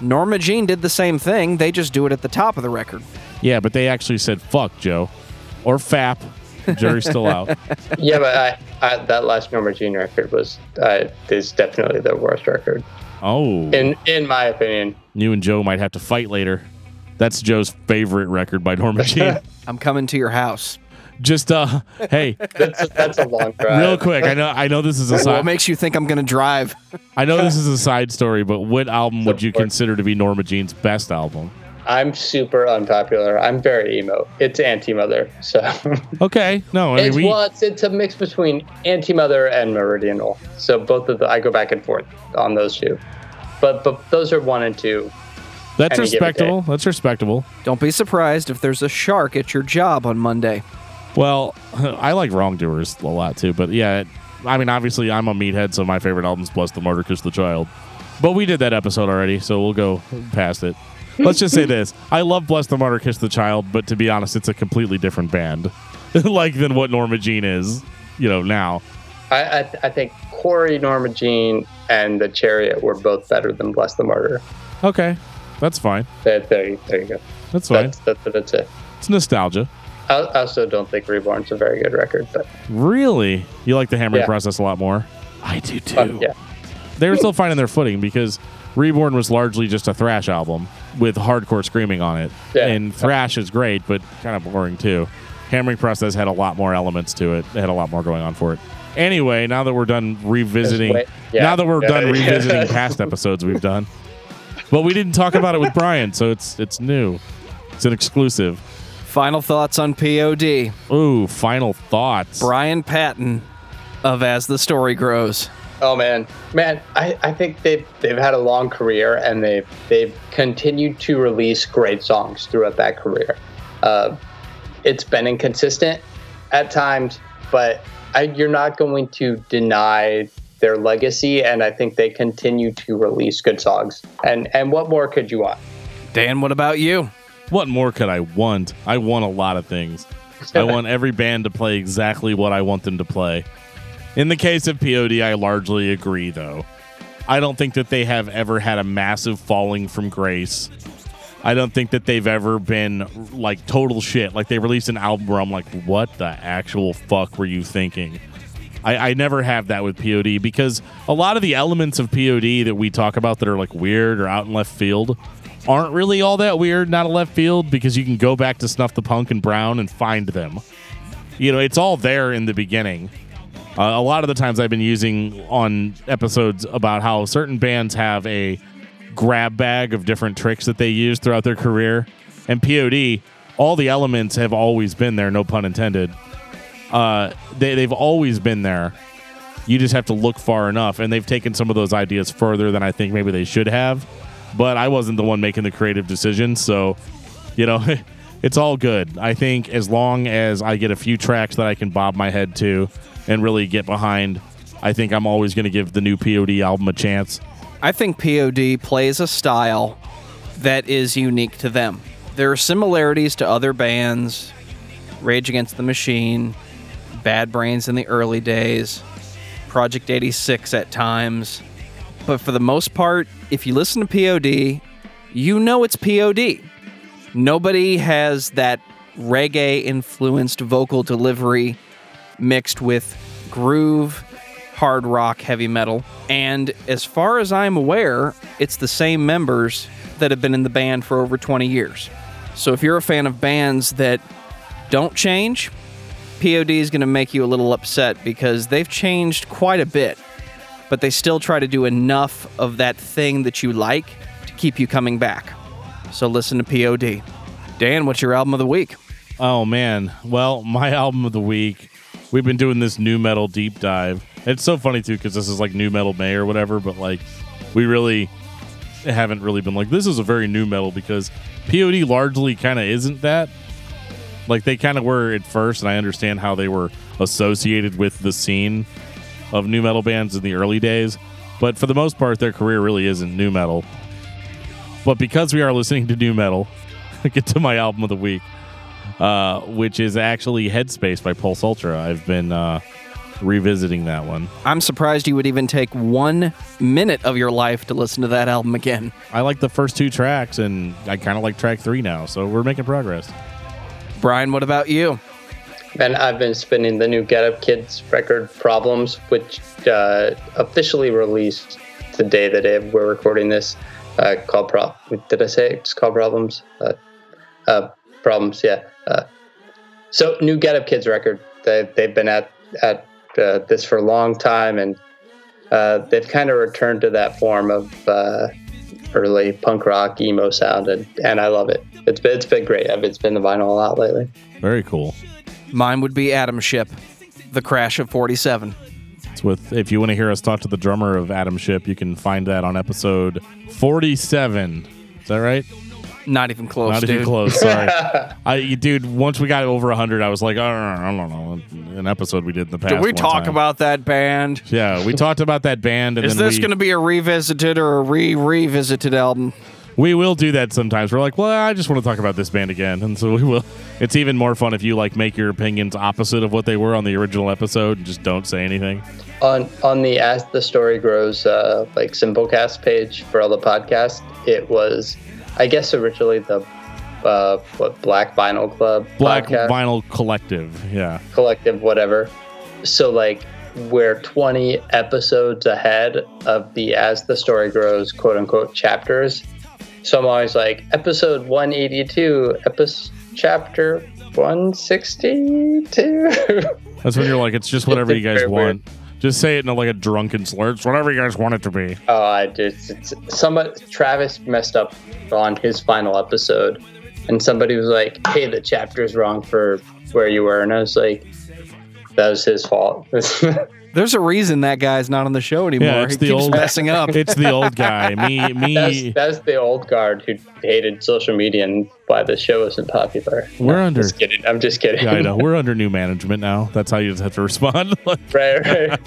Norma Jean did the same thing, they just do it at the top of the record. Yeah, but they actually said fuck Joe or FAP. Jury's still out. yeah, but I, I, that last Norma Jean record was uh, is definitely the worst record Oh, in in my opinion. you and Joe might have to fight later. That's Joe's favorite record by Norma Jean. I'm coming to your house. Just uh, hey, That's that's a long drive. real quick. I know, I know this is a side. What makes you think I'm going to drive? I know this is a side story, but what album would you consider to be Norma Jean's best album? I'm super unpopular. I'm very emo. It's Anti Mother. So Okay, no, I mean it's, we. well, it's, it's a mix between Anti Mother and Meridional. So both of the I go back and forth on those two. But but those are one and two. That's respectable. That's respectable. Don't be surprised if there's a shark at your job on Monday. Well, I like Wrongdoers a lot too, but yeah, it- I mean, obviously, I'm a meathead, so my favorite album's Bless the Martyr, Kiss the Child. But we did that episode already, so we'll go past it. Let's just say this: I love Bless the Martyr, Kiss the Child, but to be honest, it's a completely different band, like than what Norma Jean is, you know, now. I, I, I think Cory, Norma Jean, and The Chariot were both better than Bless the Martyr. Okay, that's fine. There, there, there you go. That's fine. That's, that's, that's it. It's nostalgia. I, also don't think Reborn's a very good record, but Really, you like the hammering Yeah. process a lot more. I do too. um, yeah. they were still finding their footing because Reborn was largely just a thrash album with hardcore screaming on it. Yeah. And thrash is great, but kind of boring too. Hammering Process had a lot more elements to it. It had a lot more going on for it. Anyway, now that we're done revisiting, way- yeah. now that we're done revisiting past episodes we've done, but we didn't talk about it with Brian, so it's it's new. It's an exclusive. Final thoughts on POD. Ooh, final thoughts. Brian Patton of As the Story Grows. Oh man, man, I, I think they've they've had a long career and they've they've continued to release great songs throughout that career. Uh, it's been inconsistent at times, but I, you're not going to deny their legacy, and I think they continue to release good songs. And and what more could you want? Dan, what about you? What more could I want? I want a lot of things. I want every band to play exactly what I want them to play. In the case of POD, I largely agree, though. I don't think that they have ever had a massive falling from grace. I don't think that they've ever been like total shit. Like they released an album where I'm like, what the actual fuck were you thinking? I, I never have that with POD because a lot of the elements of POD that we talk about that are like weird or out in left field aren't really all that weird, not a left field, because you can go back to Snuff the Punk and Brown and find them. You know, it's all there in the beginning. Uh, a lot of the times I've been using on episodes about how certain bands have a grab bag of different tricks that they use throughout their career. And POD, all the elements have always been there, no pun intended. Uh, they, they've always been there. You just have to look far enough. And they've taken some of those ideas further than I think maybe they should have. But I wasn't the one making the creative decision. So, you know, it's all good. I think as long as I get a few tracks that I can bob my head to and really get behind, I think I'm always going to give the new POD album a chance. I think POD plays a style that is unique to them. There are similarities to other bands, Rage Against the Machine, Bad Brains in the early days, Project 86 at times. But for the most part, if you listen to POD, you know it's POD. Nobody has that reggae influenced vocal delivery mixed with groove, hard rock, heavy metal. And as far as I'm aware, it's the same members that have been in the band for over 20 years. So if you're a fan of bands that don't change, POD is going to make you a little upset because they've changed quite a bit, but they still try to do enough of that thing that you like to keep you coming back. So listen to POD. Dan, what's your album of the week? Oh, man. Well, my album of the week, we've been doing this nu metal deep dive. It's so funny, too, because this is like nu metal May or whatever, but like we really haven't really been like, this is a very nu metal because POD largely kind of isn't that. Like they kind of were at first, and I understand how they were associated with the scene of nu metal bands in the early days. But for the most part, their career really isn't nu metal. But because we are listening to nu metal, I get to my album of the week, uh, which is actually Headspace by Pulse Ultra. I've been uh, revisiting that one. I'm surprised you would even take one minute of your life to listen to that album again. I like the first two tracks, and I kind of like track three now, so we're making progress. Brian, what about you? And I've been spinning the new Get Up Kids record, Problems, which uh, officially released the day that we're recording this. Uh, called Pro. Did I say it's called Problems? Uh, uh, problems, yeah. Uh, so new Get Up Kids record. They, they've been at at uh, this for a long time, and they've kind of returned to that form of early punk rock emo sound, and, and I love it. It's been it's been great. I've been the vinyl a lot lately. Very cool. Mine would be Atomship, The Crash of 47. It's with if you want to hear us talk to the drummer of Atomship, you can find that on episode 47. Is that right? Not even close, Not dude. even close. Sorry, I, dude. Once we got over 100, I was like, I don't know, I don't know. An episode we did in the past. Did we talk time. about that band? Yeah, we talked about that band, and Is this we, going to be a revisited or a re revisited album? We will do that sometimes. We're like, well, I just want to talk about this band again, and so we will. It's even more fun if you like make your opinions opposite of what they were on the original episode and just don't say anything. on on the as the story grows uh, like simplecast page for all the podcasts it was i guess originally the uh, what black vinyl club Black podcast, Vinyl Collective. Yeah. collective whatever so like we're 20 episodes ahead of the as the story grows quote unquote chapters so i'm always like episode 182 episode chapter 162 That's when you're like, it's just whatever you guys weird. want. Just say it in like a drunken slur. It's whatever you guys want it to be. Oh, I just it's, somebody Travis messed up on his final episode, and somebody was like, "Hey, the chapter's wrong for where you were," and I was like, that was his fault. There's a reason that guy's not on the show anymore. Yeah, it's he the keeps old- messing up. It's the old guy. Me, that's, me. that's the old guard who hated social media and why the show wasn't popular. We're under. Just kidding. I'm just kidding. Yeah, I know. We're under new management now. That's how you just have to respond. Like, right, right.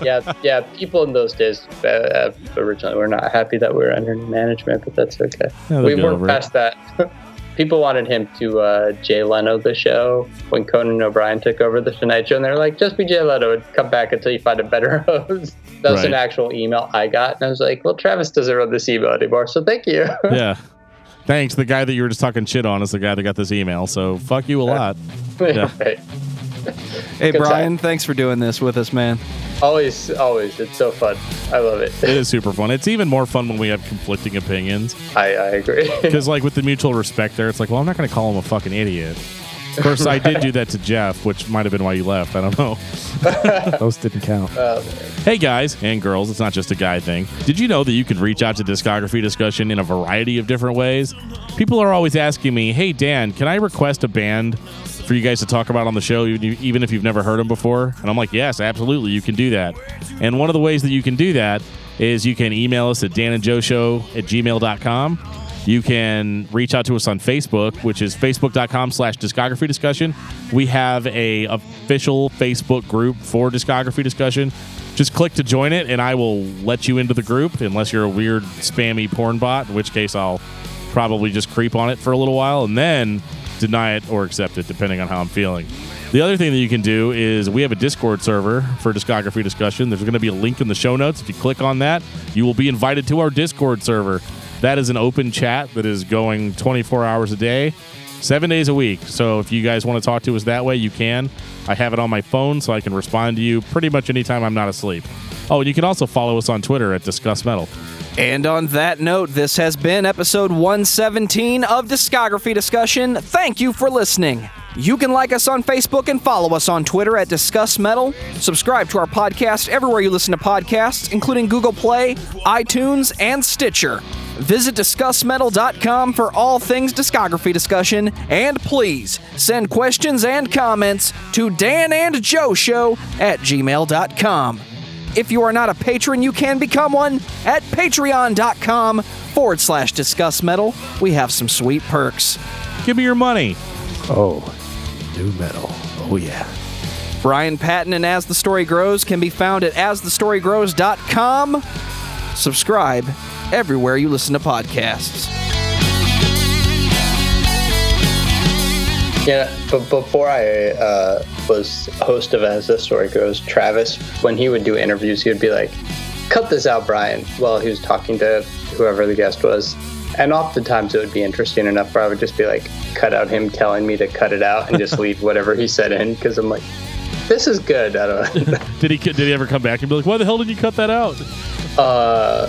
yeah, yeah. People in those days uh, uh, originally were not happy that we were under new management, but that's okay. Yeah, we get weren't over it. past that. People wanted him to uh, Jay Leno the show when Conan O'Brien took over the Tonight Show, and they're like, "Just be Jay Leno and come back until you find a better host." That was an actual email I got, and I was like, "Well, Travis doesn't run this email anymore, so thank you." yeah. Thanks. The guy that you were just talking shit on is the guy that got this email. So fuck you a lot. Yeah. Right. Hey, Good Brian, time. thanks for doing this with us, man. Always, always, it's so fun. I love it. It is super fun. It's even more fun when we have conflicting opinions. I, I agree. Because, like, with the mutual respect there, it's like, well, I'm not going to call him a fucking idiot. Of course, I did do that to Jeff, which might have been why you left. I don't know. Those didn't count. Uh, Hey, guys and girls, it's not just a guy thing. Did you know that you can reach out to discography discussion in a variety of different ways? People are always asking me, hey, Dan, can I request a band for you guys to talk about on the show, even even if you've never heard them before? And I'm like, yes, absolutely, you can do that. And one of the ways that you can do that is you can email us at danandjoeshow at gmail.com. You can reach out to us on Facebook, which is facebook.com slash discography discussion. We have a official Facebook group for discography discussion. Just click to join it, and I will let you into the group, unless you're a weird, spammy porn bot, in which case I'll probably just creep on it for a little while and then deny it or accept it, depending on how I'm feeling. The other thing that you can do is we have a Discord server for discography discussion. There's going to be a link in the show notes. If you click on that, you will be invited to our Discord server. That is an open chat that is going 24 hours a day, seven days a week. So if you guys want to talk to us that way, you can. I have it on my phone, so I can respond to you pretty much anytime I'm not asleep. Oh, and you can also follow us on Twitter at Discuss Metal. And on that note, this has been episode 117 of Discography Discussion. Thank you for listening. You can like us on Facebook and follow us on Twitter at Discuss Metal. Subscribe to our podcast everywhere you listen to podcasts, including Google Play, iTunes, and Stitcher. Visit DiscussMetal.com for all things discography discussion, and please send questions and comments to Dan and Joe Show at gmail.com. If you are not a patron, you can become one at patreon.com forward slash discuss metal. We have some sweet perks. Give me your money. Oh, nu metal. Oh yeah. Brian Patton and As the Story Grows can be found at asthestorygrows.com. Subscribe everywhere you listen to podcasts. Yeah, but before I uh, was host of As the Story Grows, Travis, when he would do interviews, he would be like, "Cut this out, Brian," while he was talking to whoever the guest was. And oftentimes it would be interesting enough where I would just be like, cut out him telling me to cut it out and just leave whatever he said in because I'm like, this is good. I don't know. Did he did he ever come back and be like, why the hell did you cut that out? Uh,